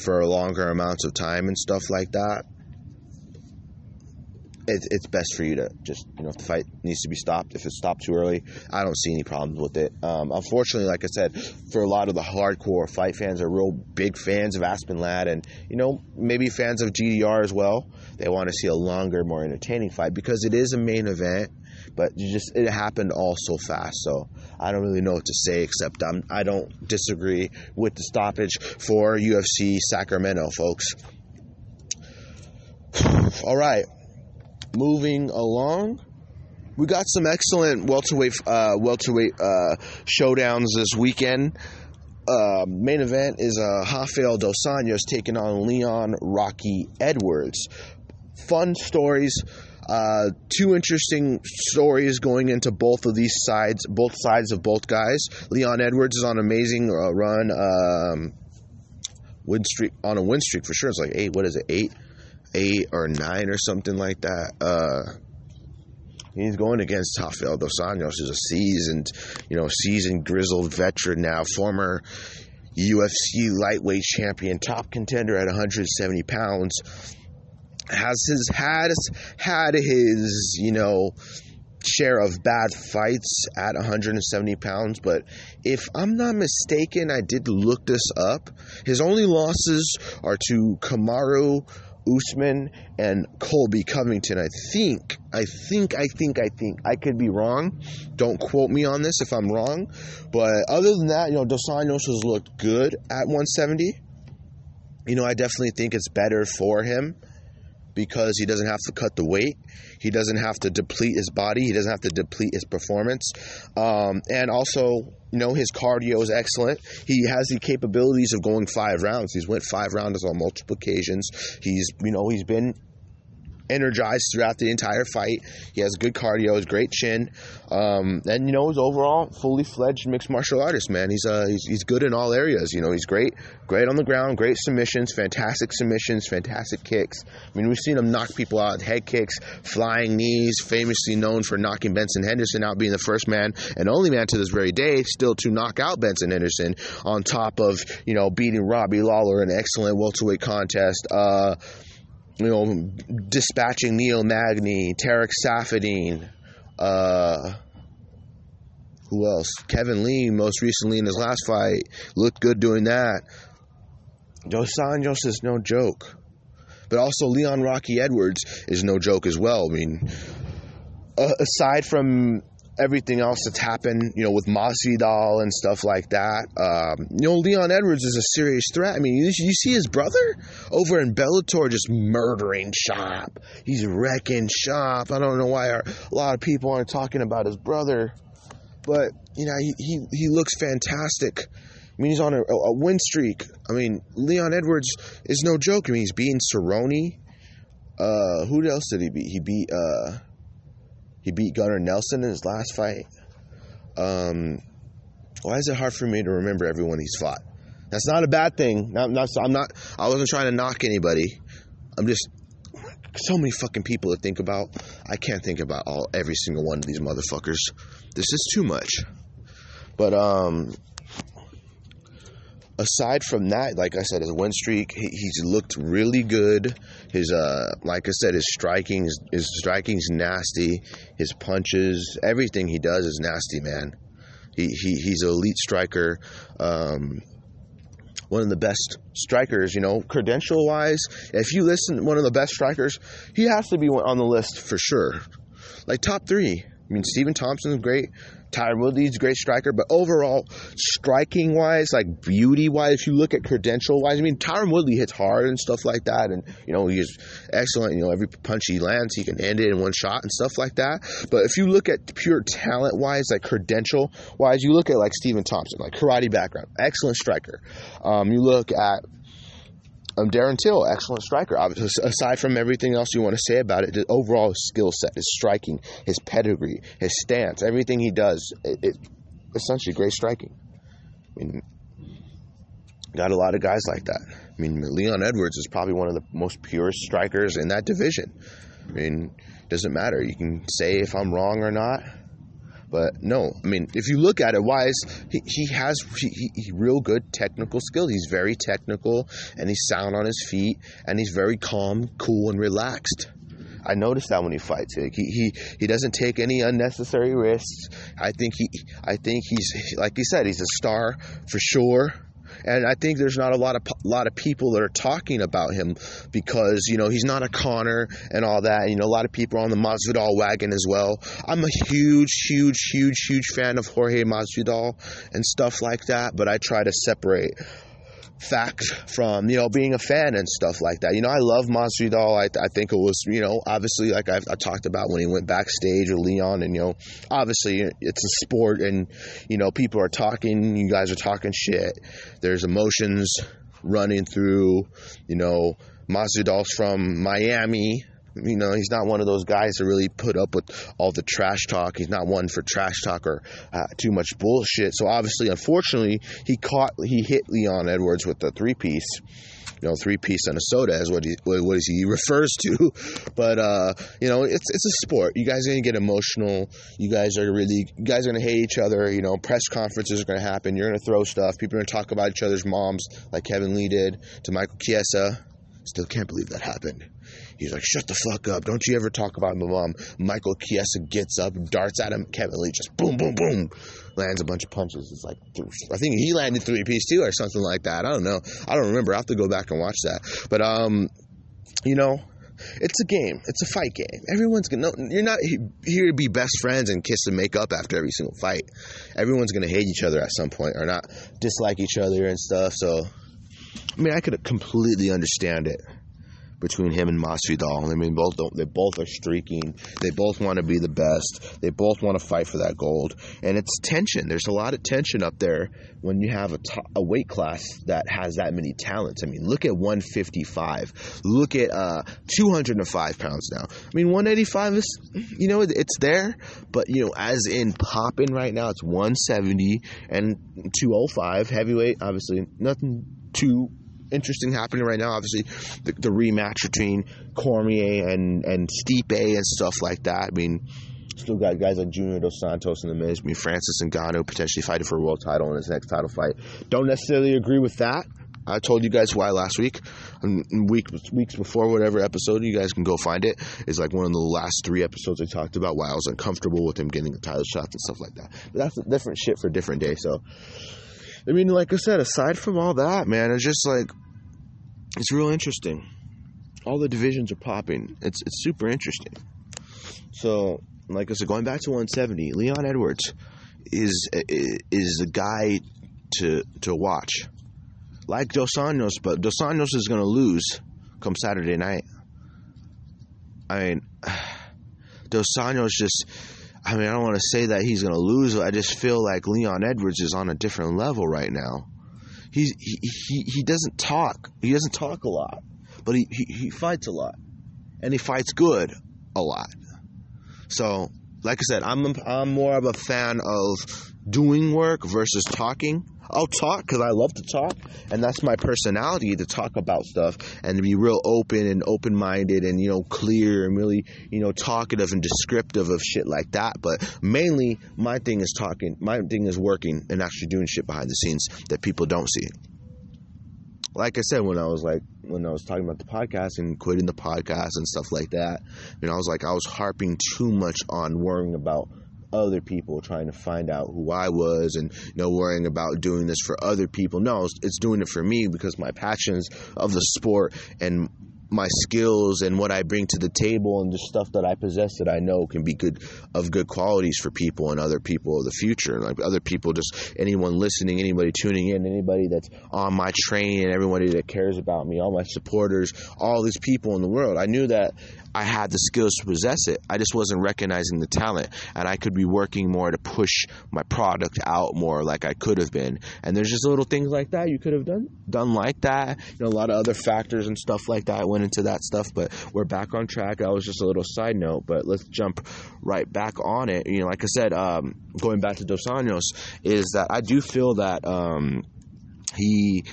for longer amounts of time and stuff like that, it, it's best for you to just, you know, if the fight needs to be stopped, if it's stopped too early, I don't see any problems with it. Um, unfortunately, like I said, for a lot of the hardcore fight fans are real big fans of Aspen Ladd and, you know, maybe fans of GDR as well. They want to see a longer, more entertaining fight because it is a main event but just it happened all so fast. So I don't really know what to say except I'm, I don't disagree with the stoppage for UFC Sacramento, folks. all right, moving along. We got some excellent welterweight uh, welterweight uh, showdowns this weekend. Uh, main event is uh, Rafael Dos Anjos taking on Leon Rocky Edwards. Fun stories uh, two interesting stories going into both of these sides, both sides of both guys. Leon Edwards is on an amazing uh, run, um, win streak on a win streak for sure. It's like eight. What is it? Eight, eight or nine or something like that. Uh, he's going against Rafael Dos Anjos, who's a seasoned, you know, seasoned grizzled veteran now, former UFC lightweight champion, top contender at 170 pounds has his had had his you know share of bad fights at 170 pounds, but if I'm not mistaken, I did look this up. His only losses are to Kamaru Usman and Colby Covington. I think, I think, I think, I think. I could be wrong. Don't quote me on this if I'm wrong. But other than that, you know, Dos Anjos has looked good at 170. You know, I definitely think it's better for him because he doesn't have to cut the weight. He doesn't have to deplete his body. He doesn't have to deplete his performance. Um, and also, you know, his cardio is excellent. He has the capabilities of going five rounds. He's went five rounds on multiple occasions. He's, you know, he's been energized throughout the entire fight. He has good cardio, his great chin, um, and you know he's overall fully fledged mixed martial artist. Man, he's uh he's, he's good in all areas. You know he's great, great on the ground, great submissions, fantastic submissions, fantastic kicks. I mean we've seen him knock people out, head kicks, flying knees. Famously known for knocking Benson Henderson out, being the first man and only man to this very day still to knock out Benson Henderson. On top of you know beating Robbie Lawler in an excellent welterweight contest. Uh, you know, dispatching Neil Magny, Tarec Saffiedine, uh, who else? Kevin Lee, most recently in his last fight, looked good doing that. Dos Anjos is no joke. But also, Leon Rocky Edwards is no joke as well. I mean, aside from everything else that's happened, you know, with Masvidal and stuff like that. Um, you know, Leon Edwards is a serious threat. I mean, you, you, see his brother over in Bellator just murdering shop. He's wrecking shop. I don't know why our, a lot of people aren't talking about his brother, but you know, he he, he looks fantastic. I mean, he's on a, a win streak. I mean, Leon Edwards is no joke. I mean, he's beating Cerrone. Uh, who else did he beat? He beat. Uh, he beat Gunnar Nelson in his last fight. Um, why is it hard for me to remember everyone he's fought? That's not a bad thing. Not, not, I'm not. I wasn't trying to knock anybody. I'm just so many fucking people to think about. I can't think about all every single one of these motherfuckers. This is too much. But um, aside from that, like I said, his win streak, he, he's looked really good. His uh, like I said, his striking, his, striking's nasty. His punches, everything he does is nasty, man. He, he he's an elite striker. Um, one of the best strikers, you know, credential wise. If you listen, one of the best strikers, he has to be on the list for sure. Like top three, I mean, Stephen Thompson's great. Tyron Woodley's a great striker, but overall, striking wise, like beauty wise, if you look at credential wise, I mean, Tyron Woodley hits hard and stuff like that, and you know he's excellent. You know, every punch he lands, he can end it in one shot and stuff like that. But if you look at pure talent wise, like credential wise, you look at like Stephen Thompson, like karate background, excellent striker. Um, you look at um, Darren Till, excellent striker. Obviously, aside from everything else you want to say about it, the overall skill set, his striking, his pedigree, his stance, everything he does, it, it essentially great striking. I mean, got a lot of guys like that. I mean, Leon Edwards is probably one of the most purest strikers in that division. I mean, doesn't matter. You can say if I'm wrong or not. But no, I mean, if you look at it, Wise, he, he has he, he, real good technical skill. He's very technical and he's sound on his feet and he's very calm, cool, and relaxed. I noticed that when he fights. Like he, he he doesn't take any unnecessary risks. I think he I think he's like you said, he's a star for sure and I think there's not a lot of a lot of people that are talking about him because you know he's not a Conor and all that. You know, a lot of people are on the Masvidal wagon as well. I'm a huge, huge, huge, huge fan of Jorge Masvidal and stuff like that, but I try to separate fact from you know being a fan and stuff like that. You know, I love Masvidal. I, I think it was you know obviously like I've, I talked about when he went backstage with Leon, and you know obviously it's a sport, and you know people are talking. You guys are talking shit. There's emotions running through. You know, Masvidal's from Miami. You know, he's not one of those guys to really put up with all the trash talk. He's not one for trash talk or uh, too much bullshit. So obviously, unfortunately, he caught he hit Leon Edwards with the three piece. You know, three piece and a soda is what he what he refers to. But uh, you know, it's it's a sport. You guys are gonna get emotional. You guys are really you guys are gonna hate each other. You know, press conferences are gonna happen. You're gonna throw stuff. People are gonna talk about each other's moms, like Kevin Lee did to Michael Chiesa. Still can't believe that happened. He's like, shut the fuck up. Don't you ever talk about my mom. Michael Chiesa gets up, darts at him. Kevin Lee just boom, boom, boom, lands a bunch of punches. It's like, I think he landed three piece too or something like that. I don't know. I don't remember. I have to go back and watch that. But, um, you know, it's a game. It's a fight game. Everyone's gonna. You're not here to be best friends and kiss and make up after every single fight. Everyone's gonna hate each other at some point or not dislike each other and stuff. So, I mean, I could completely understand it between him and Masvidal. I mean, both they both are streaking. They both want to be the best. They both want to fight for that gold, and it's tension. There's a lot of tension up there when you have a weight class that has that many talents. I mean, look at 155. Look at uh, 205 pounds now. I mean, 185 is, you know, it's there, but you know, as in popping right now, it's 170 and 205 heavyweight. Obviously, nothing too interesting happening right now. Obviously, the, the rematch between Cormier and and Stipe and stuff like that. I mean, still got guys like Junior Dos Santos in the mix. I mean, Francis and Ngannou potentially fighting for a world title in his next title fight. Don't necessarily agree with that. I told you guys why last week. Um, week weeks before whatever episode, you guys can go find it. It's like one of the last three episodes I talked about why I was uncomfortable with him getting the title shots and stuff like that. But that's a different shit for a different day. So I mean, like I said, aside from all that, man, it's just like it's real interesting. All the divisions are popping. It's it's super interesting. So, like I said, going back to 170, Leon Edwards is is a guy to to watch. Like Dos Anjos, but Dos Anjos is going to lose come Saturday night. I mean, Dos Anjos just I mean, I don't want to say that he's going to lose. I just feel like Leon Edwards is on a different level right now. He's, he, he, he doesn't talk. He doesn't talk a lot, but he, he, he fights a lot. And he fights good a lot. So, like I said, I'm, I'm more of a fan of doing work versus talking. I'll talk because I love to talk, and that's my personality to talk about stuff and to be real open and open minded and you know clear and really you know talkative and descriptive of shit like that. But mainly, my thing is talking. My thing is working and actually doing shit behind the scenes that people don't see. Like I said, when I was like when I was talking about the podcast and quitting the podcast and stuff like that, you know, I was like I was harping too much on worrying about other people trying to find out who I was and you know worrying about doing this for other people. No, it's, it's doing it for me because my passions of the sport and my skills and what I bring to the table and the stuff that I possess that I know can be good of good qualities for people and other people of the future. Like other people, just anyone listening, anybody tuning in, anybody that's on my train, and everybody that cares about me, all my supporters, all these people in the world. I knew that I had the skills to possess it. I just wasn't recognizing the talent, and I could be working more to push my product out more, like I could have been. And there's just little things like that you could have done, done like that. You know, a lot of other factors and stuff like that went into that stuff. But we're back on track. That was just a little side note, but let's jump right back on it. You know, like I said, um, going back to Dos Anjos, is that I do feel that um, he.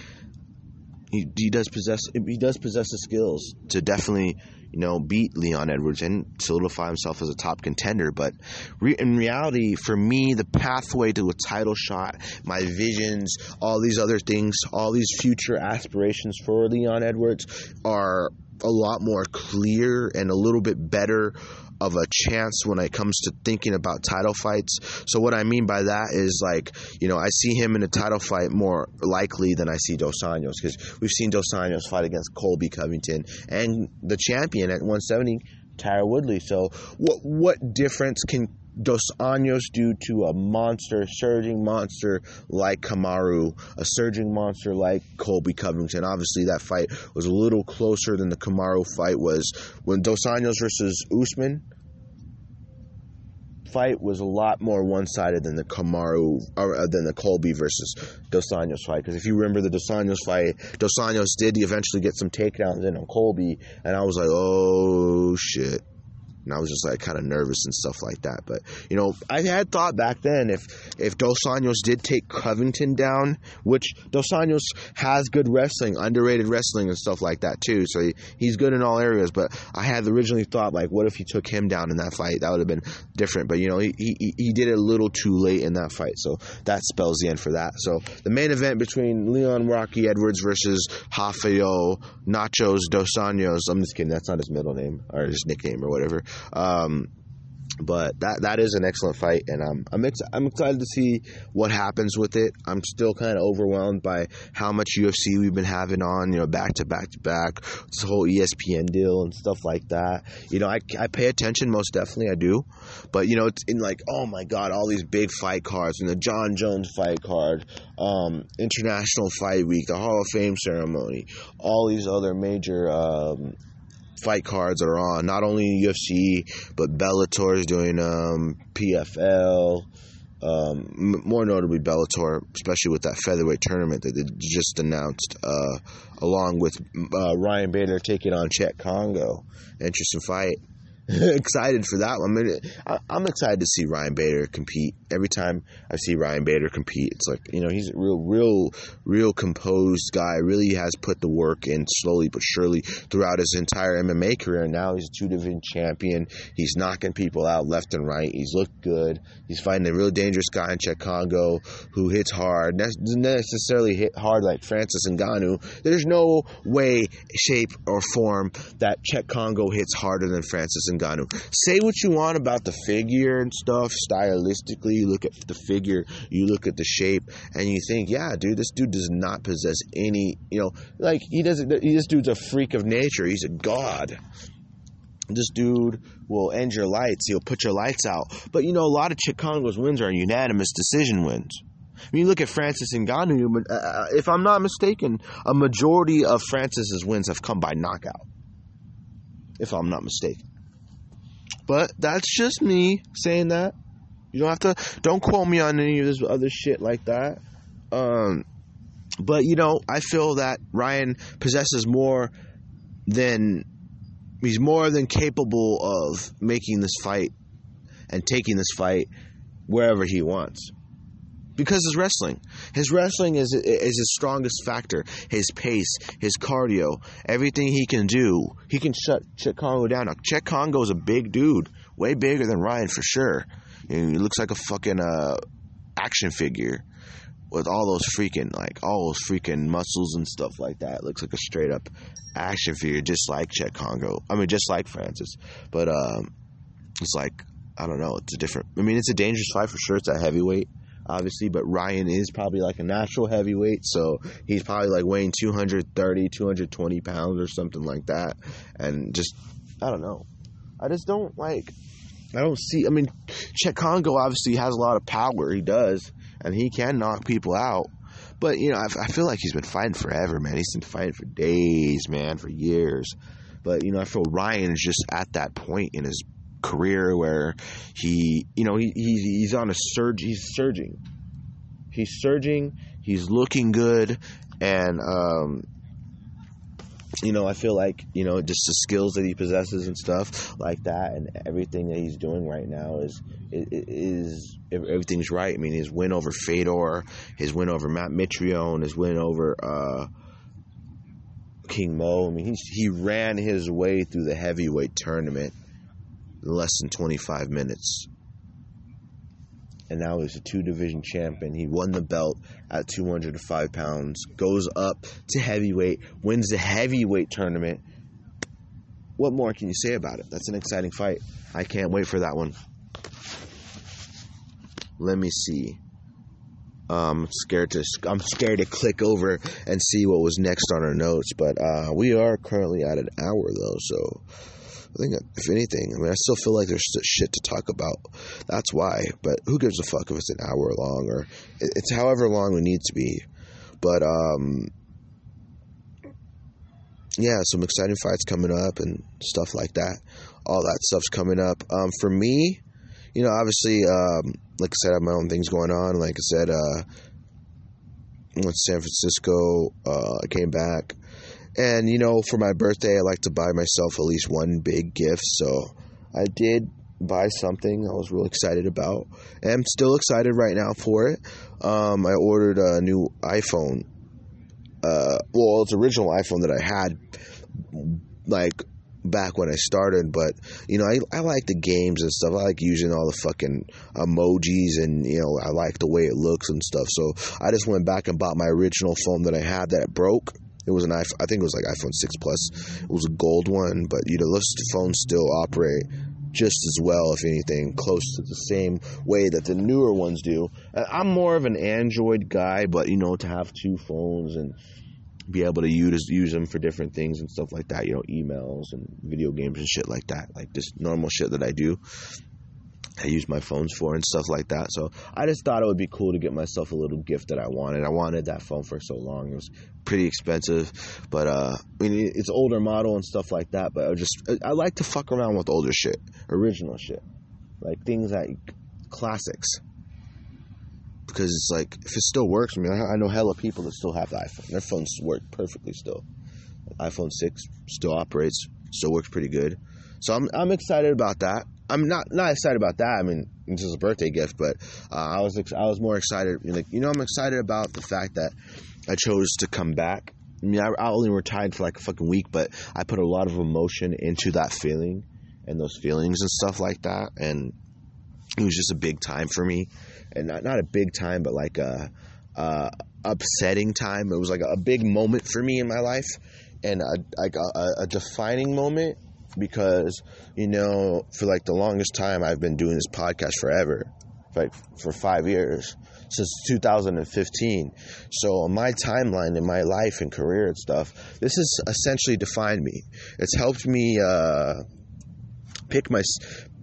He, he does possess he does possess the skills to definitely you know, beat Leon Edwards and solidify himself as a top contender. But re- in reality, for me, the pathway to a title shot, my visions, all these other things, all these future aspirations for Leon Edwards are a lot more clear and a little bit better of a chance when it comes to thinking about title fights. So what I mean by that is like, you know, I see him in a title fight more likely than I see Dos Anjos because we've seen Dos Anjos fight against Colby Covington and the champion at 170, Tyron Woodley. So what what difference can Dos Anjos do to a monster, surging monster like Kamaru, a surging monster like Colby Covington. Obviously, that fight was a little closer than the Kamaru fight was when Dos Anjos versus Usman fight was a lot more one-sided than the Kamaru or uh, than the Colby versus Dos Anjos fight. Because if you remember the Dos Anjos fight, Dos Anjos did eventually get some takedowns in on Colby, and I was like, oh shit and I was just like kind of nervous and stuff like that. But you know, I had thought back then if if Dos Anjos did take Covington down, which Dos Anjos has good wrestling, underrated wrestling and stuff like that too. So he, he's good in all areas. But I had originally thought like, what if he took him down in that fight? That would have been different. But you know, he, he he did it a little too late in that fight, so that spells the end for that. So the main event between Leon Rocky Edwards versus Rafael Nachos Dos Anjos. I'm just kidding. That's not his middle name or his nickname or whatever. Um, but that that is an excellent fight, and um, I'm ex- I'm excited to see what happens with it. I'm still kind of overwhelmed by how much UFC we've been having on, you know, back to back to back, this whole ESPN deal and stuff like that. You know, I, I pay attention, most definitely, I do, but you know, it's in like, oh my god, all these big fight cards and the Jon Jones fight card, um, International Fight Week, the Hall of Fame ceremony, all these other major um, fight cards are on. Not only UFC, but Bellator is doing um, PFL. Um, more notably Bellator, especially with that featherweight tournament that they just announced, uh, along with uh, Ryan Bader taking on Cheick Kongo. Interesting fight. excited for that one. I mean, I, am excited to see Ryan Bader compete. Every time I see Ryan Bader compete, it's like you know he's a real, real, real composed guy. Really has put the work in slowly but surely throughout his entire MMA career. Now he's a two division champion. He's knocking people out left and right. He's looked good. He's fighting a real dangerous guy in Cheick Kongo who hits hard. Doesn't necessarily hit hard like Francis Ngannou. There's no way, shape, or form that Cheick Kongo hits harder than Francis Ngannou. Ngannou. Say what you want about the figure and stuff, stylistically. You look at the figure, you look at the shape, and you think, yeah, dude, this dude does not possess any, you know, like he doesn't. This dude's a freak of nature. He's a god. This dude will end your lights. He'll put your lights out. But you know, a lot of Cheick Kongo's wins are unanimous decision wins. I mean, look at Francis Ngannou, uh, uh, if I'm not mistaken, a majority of Francis's wins have come by knockout. If I'm not mistaken. But that's just me saying that. You don't have to don't quote me on any of this other shit like that. Um but you know, I feel that Ryan possesses more than he's more than capable of making this fight and taking this fight wherever he wants because his wrestling. His wrestling is is his strongest factor. His pace, his cardio, everything he can do. He can shut Cheick Kongo down. Now, is a big dude, way bigger than Ryan for sure. he looks like a fucking uh, action figure with all those freaking like all those freaking muscles and stuff like that. It looks like a straight up action figure, just like Cheick Kongo. I mean, just like Francis, but um, it's like I don't know. It's a different. I mean, it's a dangerous fight for sure. It's a heavyweight. Obviously, but Ryan is probably like a natural heavyweight, so he's probably like weighing 230, 220 pounds or something like that. And just, I don't know. I just don't like, I don't see, I mean, Cheick Kongo obviously has a lot of power. He does, and he can knock people out. But, you know, I, I feel like he's been fighting forever, man. He's been fighting for days, man, for years. But, you know, I feel Ryan is just at that point in his career where he, you know, he, he's, he's on a surge. He's surging. He's surging. He's looking good, and um, you know, I feel like you know just the skills that he possesses and stuff like that, and everything that he's doing right now is is, everything's right. I mean, his win over Fedor, his win over Matt Mitrione, his win over. Uh, King Mo. I mean, he he ran his way through the heavyweight tournament less than 25 minutes. And now he's a two division champion. He won the belt at 205 pounds, goes up to heavyweight, wins the heavyweight tournament. What more can you say about it? That's an exciting fight. I can't wait for that one. Let me see. Um, I'm scared to I'm scared to click over and see what was next on our notes, but uh, we are currently at an hour though, so I think, if anything, I mean, I still feel like there's shit to talk about. That's why. But who gives a fuck if it's an hour long or it's however long we need to be. But um, yeah, some exciting fights coming up and stuff like that. All that stuff's coming up. Um, for me, you know, obviously, um, like I said, I have my own things going on. Like I said, uh, went to San Francisco. Uh, I came back. And, you know, for my birthday, I like to buy myself at least one big gift. So I did buy something I was real excited about. And I'm still excited right now for it. Um, I ordered a new iPhone. Uh, well, it's original iPhone that I had, like, back when I started, but you know, I, I like the games and stuff. I like using all the fucking emojis and you know, I like the way it looks and stuff. So I just went back and bought my original phone that I had that broke it was an iPhone, I think it was like iPhone 6 Plus. It was a gold one, but you know, those phones still operate just as well, if anything, close to the same way that the newer ones do. I'm more of an Android guy, but you know, to have two phones and be able to use use them for different things and stuff like that, you know, emails and video games and shit like that, like just normal shit that I do. I use my phones for and stuff like that. So I just thought it would be cool to get myself a little gift that I wanted. I wanted that phone for so long. It was pretty expensive, but uh, I mean it's older model and stuff like that. But I just I like to fuck around with older shit, original shit, like things like classics. Because it's like if it still works, I mean I know hella people that still have the iPhone. Their phones work perfectly still. iPhone six still operates, still works pretty good. So I'm I'm excited about that. I'm not not excited about that. I mean, this is a birthday gift, but uh, I was I was more excited. Like you know, I'm excited about the fact that I chose to come back. I mean, I, I only retired for like a fucking week, but I put a lot of emotion into that feeling and those feelings and stuff like that, and it was just a big time for me, and not not a big time, but like a, a upsetting time. It was like a big moment for me in my life, and a, like a, a defining moment because you know for like the longest time I've been doing this podcast forever, like for five years since 2015. So on my timeline in my life and career and stuff, this has essentially defined me. It's helped me uh, pick my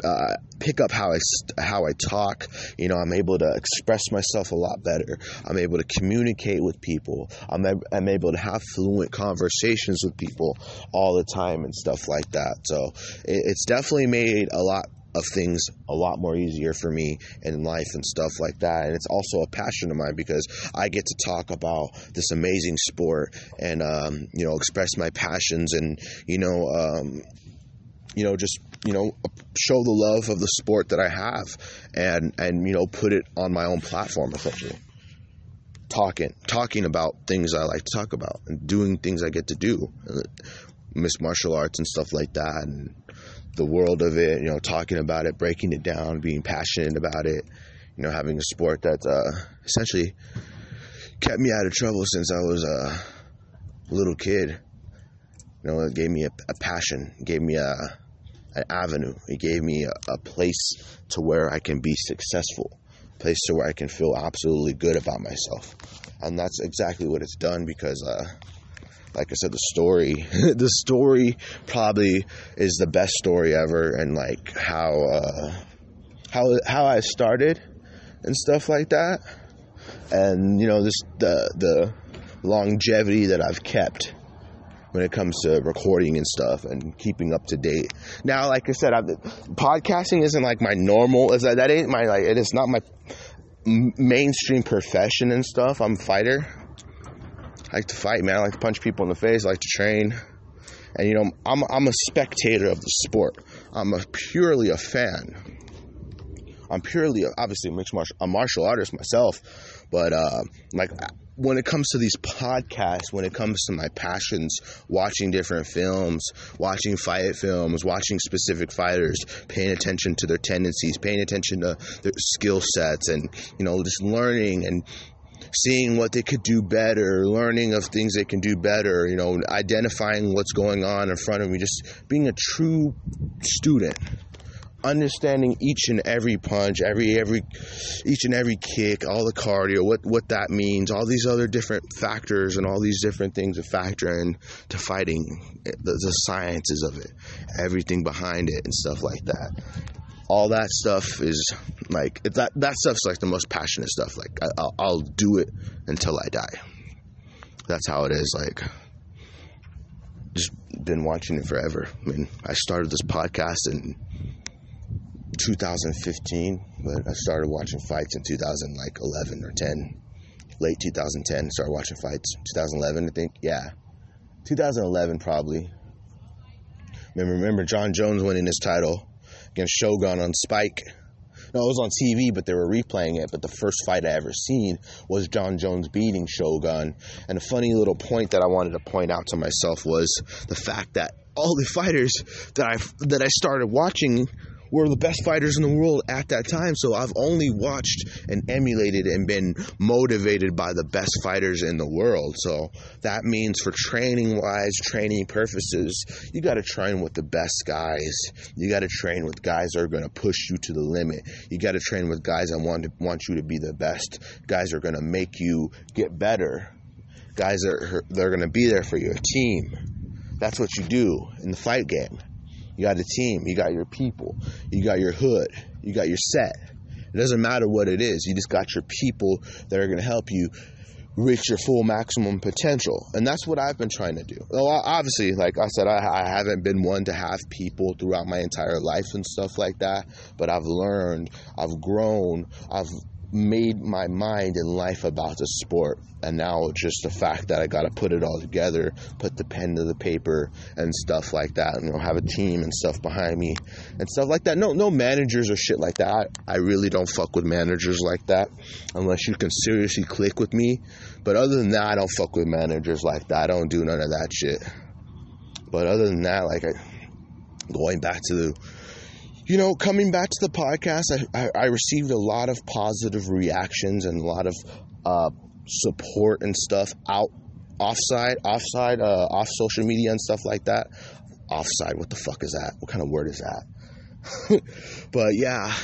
uh, pick up how I how I talk. You know, I'm able to express myself a lot better. I'm able to communicate with people. I'm I'm able to have fluent conversations with people all the time and stuff like that. So it, it's definitely made a lot of things a lot more easier for me in life and stuff like that. And it's also a passion of mine because I get to talk about this amazing sport and um, you know express my passions and you know um, you know just you know show the love of the sport that I have and and you know put it on my own platform essentially. Talking talking about things I like to talk about and doing things I get to do. Miss martial arts and stuff like that and the world of it you know talking about it breaking it down being passionate about it you know having a sport that uh, essentially kept me out of trouble since I was a little kid. You know it gave me a, a passion gave me a an avenue. He gave me a, a place to where I can be successful. place to where I can feel absolutely good about myself. And that's exactly what it's done because, uh, like I said, the story, the story probably is the best story ever, and like how, uh, how, how I started and stuff like that, and you know, this the the longevity that I've kept when it comes to recording and stuff and keeping up to date. Now, like I said, I've, podcasting isn't like my normal. Is that that ain't my like? It is not my mainstream profession and stuff. I'm a fighter. I like to fight, man. I like to punch people in the face. I like to train. And you know, I'm I'm a spectator of the sport. I'm a purely a fan. I'm purely obviously a mixed martial a martial artist myself, but uh, like when it comes to these podcasts, when it comes to my passions, watching different films, watching fight films, watching specific fighters, paying attention to their tendencies, paying attention to their skill sets, and you know, just learning and seeing what they could do better, learning of things they can do better, you know, identifying what's going on in front of me, just being a true student understanding each and every punch, every every each and every kick, all the cardio, what what that means, all these other different factors and all these different things that factor in to fighting, eh, the, the sciences of it, everything behind it, and stuff like that. All that stuff is like that. That stuff's like the most passionate stuff. Like I, I'll, I'll do it until I die. That's how it is. Like just been watching it forever. I mean, I started this podcast and 2015, but I started watching fights in 2011 or 10, late 2010. Started watching fights 2011, I think. Yeah, 2011 probably. Remember, remember Jon Jones winning his title against Shogun on Spike. No, it was on TV, but they were replaying it. But the first fight I ever seen was Jon Jones beating Shogun. And a funny little point that I wanted to point out to myself was the fact that all the fighters that I that I started watching were the best fighters in the world at that time. So I've only watched and emulated and been motivated by the best fighters in the world. So that means for training wise, training purposes, you got to train with the best guys. You got to train with guys that are going to push you to the limit. You got to train with guys that want to, want you to be the best. Guys are going to make you get better. Guys are they're going to be there for your team. That's what you do in the fight game. You got a team. You got your people. You got your hood. You got your set. It doesn't matter what it is. You just got your people that are going to help you reach your full maximum potential. And that's what I've been trying to do. Well, obviously, like I said, I, I, haven't been one to have people throughout my entire life and stuff like that, but I've learned, I've grown, I've made my mind and life about the sport. And now just the fact that I got to put it all together, put the pen to the paper and stuff like that, and you know, have a team and stuff behind me and stuff like that. No, no managers or shit like that. I, I really don't fuck with managers like that unless you can seriously click with me. But other than that, I don't fuck with managers like that. I don't do none of that shit. But other than that, like I, going back to the you know, coming back to the podcast, I, I, I, received a lot of positive reactions and a lot of uh, support and stuff out offside, offside, uh, off social media and stuff like that. Offside, what the fuck is that? What kind of word is that? but yeah,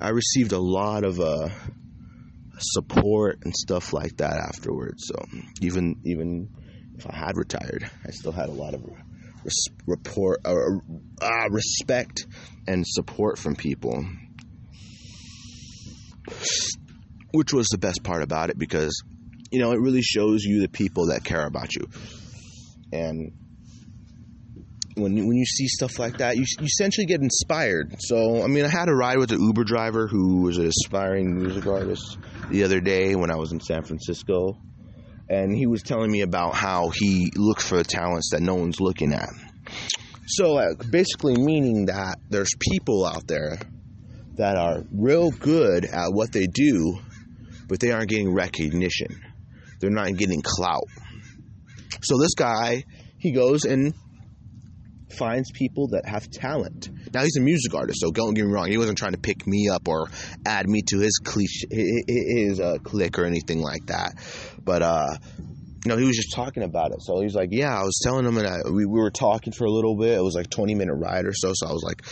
I received a lot of uh, support and stuff like that afterwards. So even even if I had retired, I still had a lot of res- report or uh, respect and support from people, which was the best part about it because you know it really shows you the people that care about you, and when you, when you see stuff like that, you, you essentially get inspired. So, I mean, I had a ride with an Uber driver who was an aspiring music artist the other day when I was in San Francisco and he was telling me about how he looks for talents that no one's looking at. So, uh, basically, meaning that there's people out there that are real good at what they do, but they aren't getting recognition. They're not getting clout. So, this guy, he goes and finds people that have talent. Now he's a music artist, so don't get me wrong. He wasn't trying to pick me up or add me to his cliche, his uh, clique or anything like that. But uh, know, he was just talking about it. So he was like, "Yeah, I was telling him, and I, we, we were talking for a little bit. It was like twenty minute ride or so. So I was like,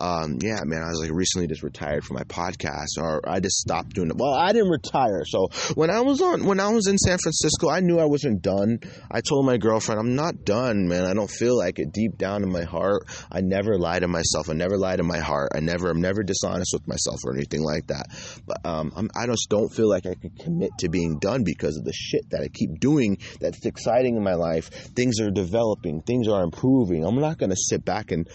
um, "Yeah, man, I was like recently just retired from my podcast, or I just stopped doing it. Well, I didn't retire. So when I was on, when I was in San Francisco, I knew I wasn't done. I told my girlfriend, I'm not done, man. I don't feel like it deep down in my heart. I never lie to myself. I never lie to my heart. I never, I'm never dishonest with myself or anything like that. But um, I just don't feel like I could commit to being done because of the shit that I keep doing that's exciting in my life. Things are developing, things are improving. I'm not going to sit back and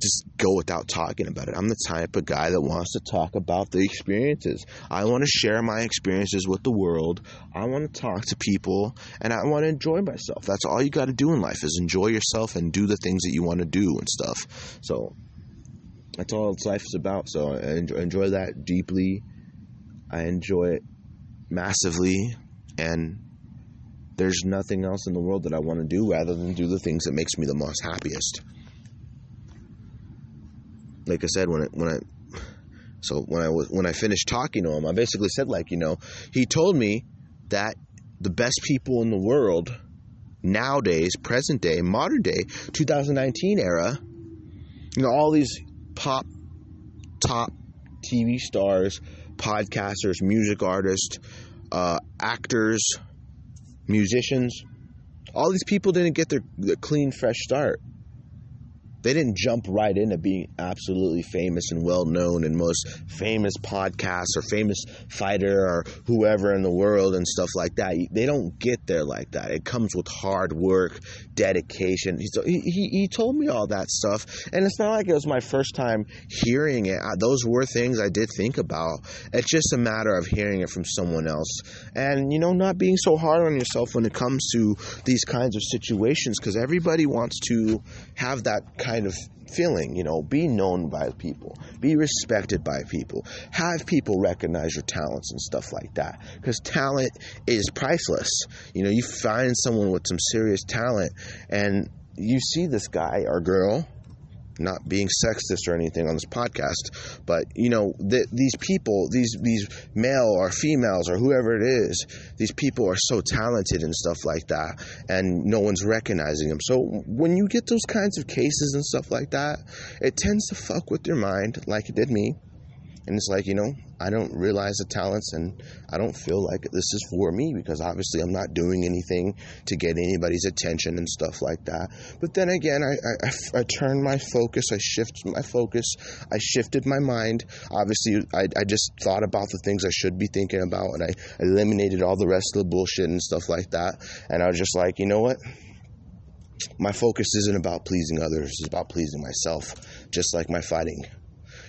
just go without talking about it. I'm the type of guy that wants to talk about the experiences. I want to share my experiences with the world. I want to talk to people and I want to enjoy myself. That's all you got to do in life is enjoy yourself and do the things that you want to do and stuff. So that's all life is about. So I enjoy, enjoy that deeply. I enjoy it massively and there's nothing else in the world that I want to do rather than do the things that makes me the most happiest. Like I said, when I, when I so when I was when I finished talking to him, I basically said like you know he told me that the best people in the world nowadays, present day, modern day, 2019 era, you know all these pop top TV stars, podcasters, music artists, uh, actors, musicians, all these people didn't get their, their clean, fresh start they didn't jump right into being absolutely famous and well known and most famous podcast or famous fighter or whoever in the world and stuff like that. They don't get there like that. It comes with hard work, dedication. He, he, he told me all that stuff, and it's not like it was my first time hearing it. Those were things I did think about. It's just a matter of hearing it from someone else, and you know, not being so hard on yourself when it comes to these kinds of situations, because everybody wants to have that kind kind of feeling, you know, be known by people, be respected by people, have people recognize your talents and stuff like that. Because talent is priceless. You know, you find someone with some serious talent and you see this guy or girl not being sexist or anything on this podcast, but you know, the, these people, these these male or females or whoever it is, these people are so talented and stuff like that, and no one's recognizing them. So when you get those kinds of cases and stuff like that, it tends to fuck with your mind, like it did me. And it's like, you know, I don't realize the talents and I don't feel like this is for me because obviously I'm not doing anything to get anybody's attention and stuff like that. But then again, I, I, I turned my focus, I shifted my focus, I shifted my mind. Obviously, I, I just thought about the things I should be thinking about and I eliminated all the rest of the bullshit and stuff like that. And I was just like, you know what? My focus isn't about pleasing others, it's about pleasing myself, just like my fighting.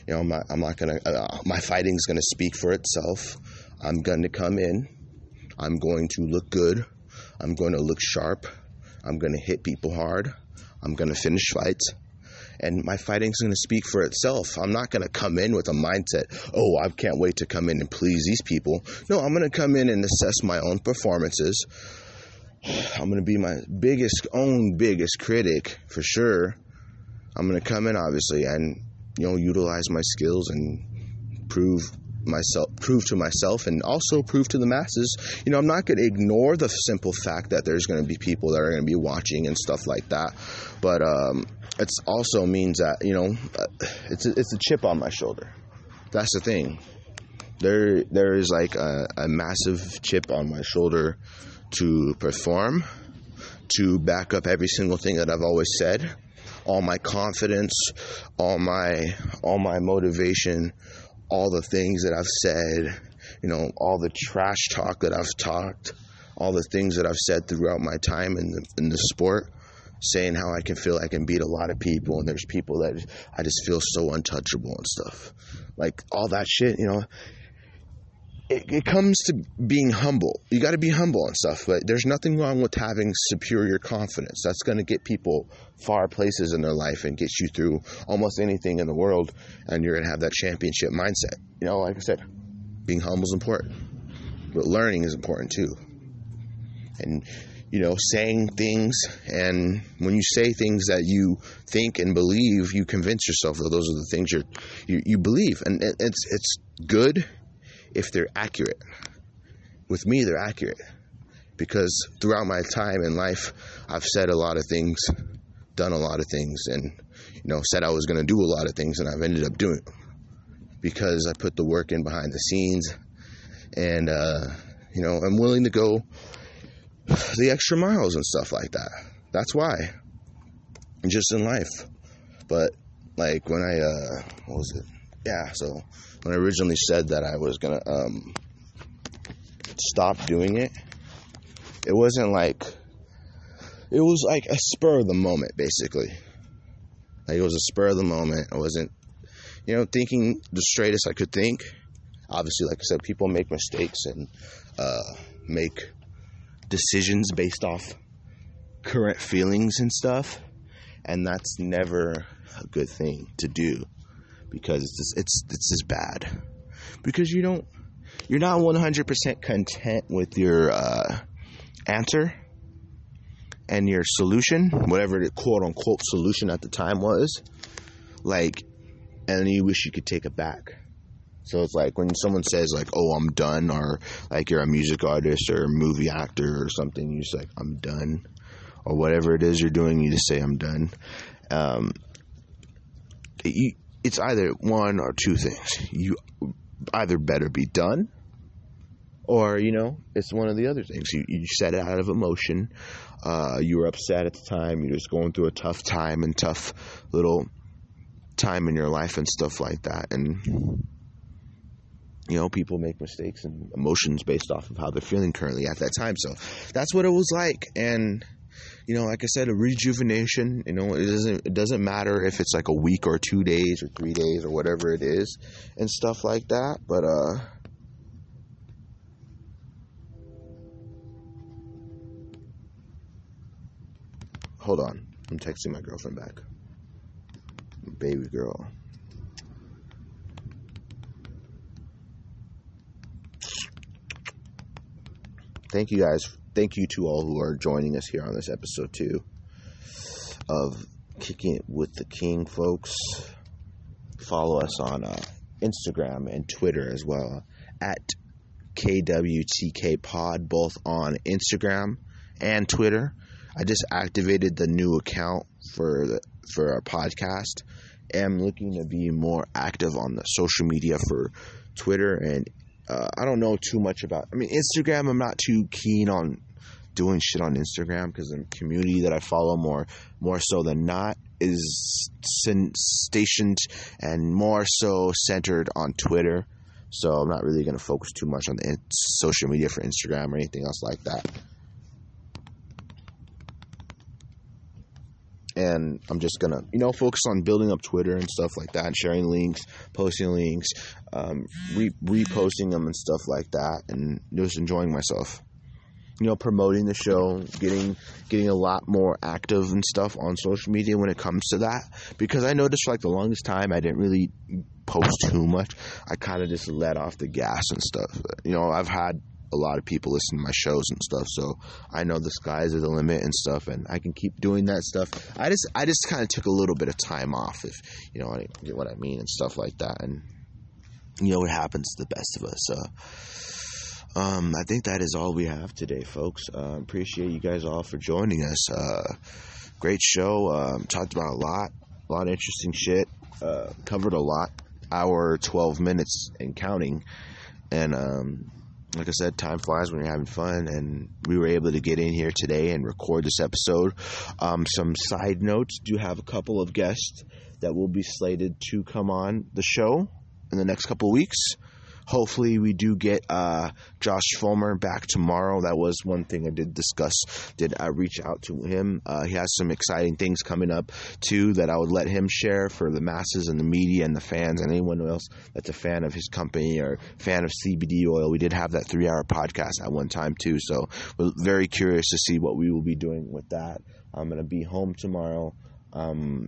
You know, I'm not, I'm not gonna. Uh, my fighting's gonna speak for itself. I'm to come in. I'm going to look good. I'm going to look sharp. I'm going to hit people hard. I'm going to finish fights. And my fighting's going to speak for itself. I'm not going to come in with a mindset, oh, I can't wait to come in and please these people. No, I'm going to come in and assess my own performances. I'm going to be my biggest, own biggest critic for sure. I'm going to come in, obviously, and you know, utilize my skills and prove myself prove to myself and also prove to the masses. You know i'm not going to ignore the simple fact that there's going to be people that are going to be watching and stuff like that. But um it also means that you know it's a, it's a chip on my shoulder. That's the thing. There there is like a, a massive chip on my shoulder to perform to back up every single thing that i've always said all my confidence, all my all my motivation, all the things that I've said, you know, all the trash talk that I've talked, all the things that I've said throughout my time in the in the sport, saying how I can feel I can beat a lot of people and there's people that I just feel so untouchable and stuff. Like all that shit, you know, it, it comes to being humble. You got to be humble and stuff, but there's nothing wrong with having superior confidence. That's going to get people far places in their life and get you through almost anything in the world, and you're going to have that championship mindset. You know, like I said, being humble is important, but learning is important too. And you know, saying things, and when you say things that you think and believe, you convince yourself that those are the things you you believe, and it's it's good if they're accurate. With me, they're accurate. because throughout my time in life, I've said a lot of things, done a lot of things, and you know, said I was going to do a lot of things, and I've ended up doing it because I put the work in behind the scenes, and uh, you know, I'm willing to go the extra miles and stuff like that. That's why, just in life. But like when I, uh, what was it? Yeah, so when I originally said that I was gonna um, stop doing it, it wasn't like it was like a spur of the moment, basically. Like it was a spur of the moment. I wasn't, you know, thinking the straightest I could think. Obviously, like I said, people make mistakes and uh, make decisions based off current feelings and stuff, and that's never a good thing to do because it's just, it's it's just bad because you don't you're not 100% content with your uh, answer and your solution, whatever the quote unquote solution at the time was, like, and you wish you could take it back. So it's like when someone says like, "Oh, I'm done," or like you're a music artist or a movie actor or something, you just like, "I'm done," or whatever it is you're doing, you just say, "I'm done." Um, it, it's either one or two things. You either better be done, or you know, it's one of the other things. You you said it out of emotion. Uh, you were upset at the time. You're just going through a tough time and tough little time in your life and stuff like that, and you know, people make mistakes and emotions based off of how they're feeling currently at that time. So that's what it was like. And, you know, like I said, a rejuvenation, you know, it doesn't, it doesn't matter if it's like a week or two days or three days or whatever it is and stuff like that. But, uh, hold on. I'm texting my girlfriend back. Baby girl. thank you guys. Thank you to all who are joining us here on this episode two of Kicking It with the King, folks. Follow us on uh, Instagram and Twitter as well at KWTK Pod, both on Instagram and Twitter. I just activated the new account for the for our podcast. Am looking to be more active on the social media for Twitter and uh, I don't know too much about. I mean, Instagram. I'm not too keen on doing shit on Instagram because the community that I follow more more so than not is stationed and more so centered on Twitter. So I'm not really going to focus too much on the in- social media for Instagram or anything else like that. and I'm just gonna, you know, focus on building up Twitter and stuff like that, and sharing links, posting links, um, re- reposting them and stuff like that, and just enjoying myself. You know, promoting the show, getting getting a lot more active and stuff on social media when it comes to that. Because I noticed for like the longest time, I didn't really post too much. I kind of just let off the gas and stuff. You know, I've had a lot of people listen to my shows and stuff so i know the skies are the limit and stuff and i can keep doing that stuff i just i just kind of took a little bit of time off if you know what i mean and stuff like that and you know what happens to the best of us so um, i think that is all we have today folks. Uh, appreciate you guys all for joining us. Uh, great show. Um, talked about a lot a lot of interesting shit. Uh, covered a lot hour 12 minutes and counting. And um, like I said, time flies when you're having fun, and we were able to get in here today and record this episode. Um, some side notes: do have a couple of guests that will be slated to come on the show in the next couple of weeks hopefully we do get uh, Josh Fulmer back tomorrow. That was one thing I did discuss. Did I reach out to him? Uh, he has some exciting things coming up too that I would let him share for the masses and the media and the fans and anyone else that's a fan of his company or fan of CBD oil. We did have that three-hour podcast at one time too, so we're very curious to see what we will be doing with that. I'm gonna be home tomorrow. Um,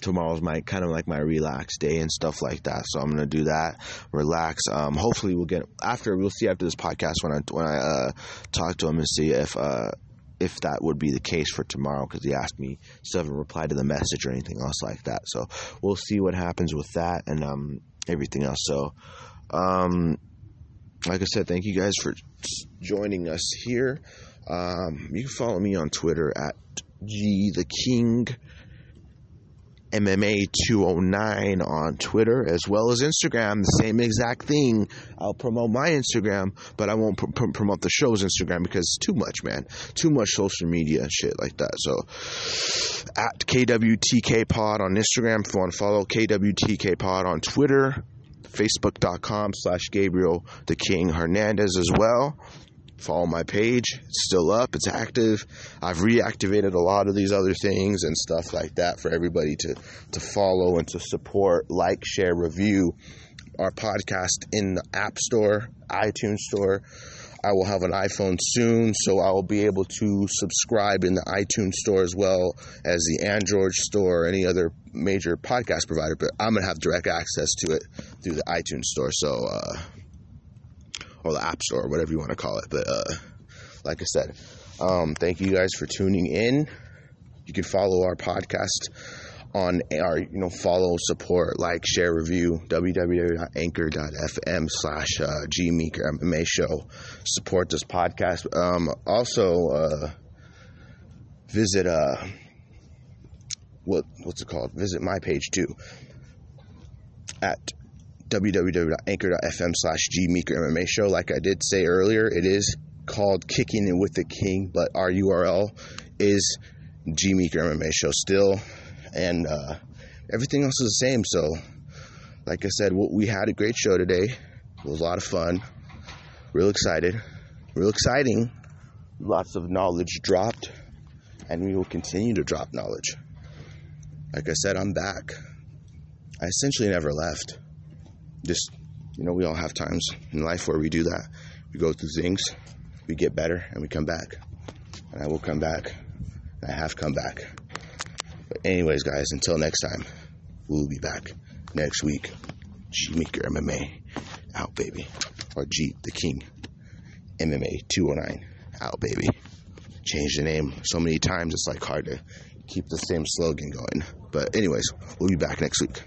tomorrow's my kind of like my relax day and stuff like that. So I'm gonna do that, relax. Um, hopefully we'll get after we'll see after this podcast when I when I uh, talk to him and see if uh, if that would be the case for tomorrow because he asked me still haven't replied to the message or anything else like that. So we'll see what happens with that and um, everything else. So um, like I said, thank you guys for joining us here. Um, you can follow me on Twitter at G the King MMA 209 on Twitter as well as Instagram. The same exact thing. I'll promote my Instagram, but I won't pr- pr- promote the show's Instagram because it's too much, man. Too much social media and shit like that. So at KWTK Pod on Instagram if you want to follow KWTK Pod on Twitter, Facebook.com slash Gabriel the King Hernandez as well follow my page. It's still up, it's active. I've reactivated a lot of these other things and stuff like that for everybody to, to follow and to support, like, share, review our podcast in the App Store, iTunes Store. I will have an iPhone soon, so I will be able to subscribe in the iTunes Store as well as the Android Store or any other major podcast provider. But I'm going to have direct access to it through the iTunes Store. So, uh, or the App Store, whatever you want to call it. But uh, like I said, um, thank you guys for tuning in. You can follow our podcast on our, you know, follow, support, like, share, review, www.anchor.fm slash uh, gmeeker MMA show. Support this podcast. Um, also, uh, visit, uh, what, what's it called? Visit my page too at www.anchor.fm slash gmeeker MMA show. Like I did say earlier, it is called Kicking It With The King, but our URL is gmeeker MMA show still. And uh, everything else is the same. So, like I said, we had a great show today. It was a lot of fun. Real excited. Real exciting. Lots of knowledge dropped. And we will continue to drop knowledge. Like I said, I'm back. I essentially never left just you know we all have times in life where we do that. We go through things we get better and we come back. And i will come back. I have come back. But anyways guys until next time we'll be back next week. G maker mma out baby. Or g the king mma 209 out baby. Change the name so many times it's like hard to keep the same slogan going. But anyways we'll be back next week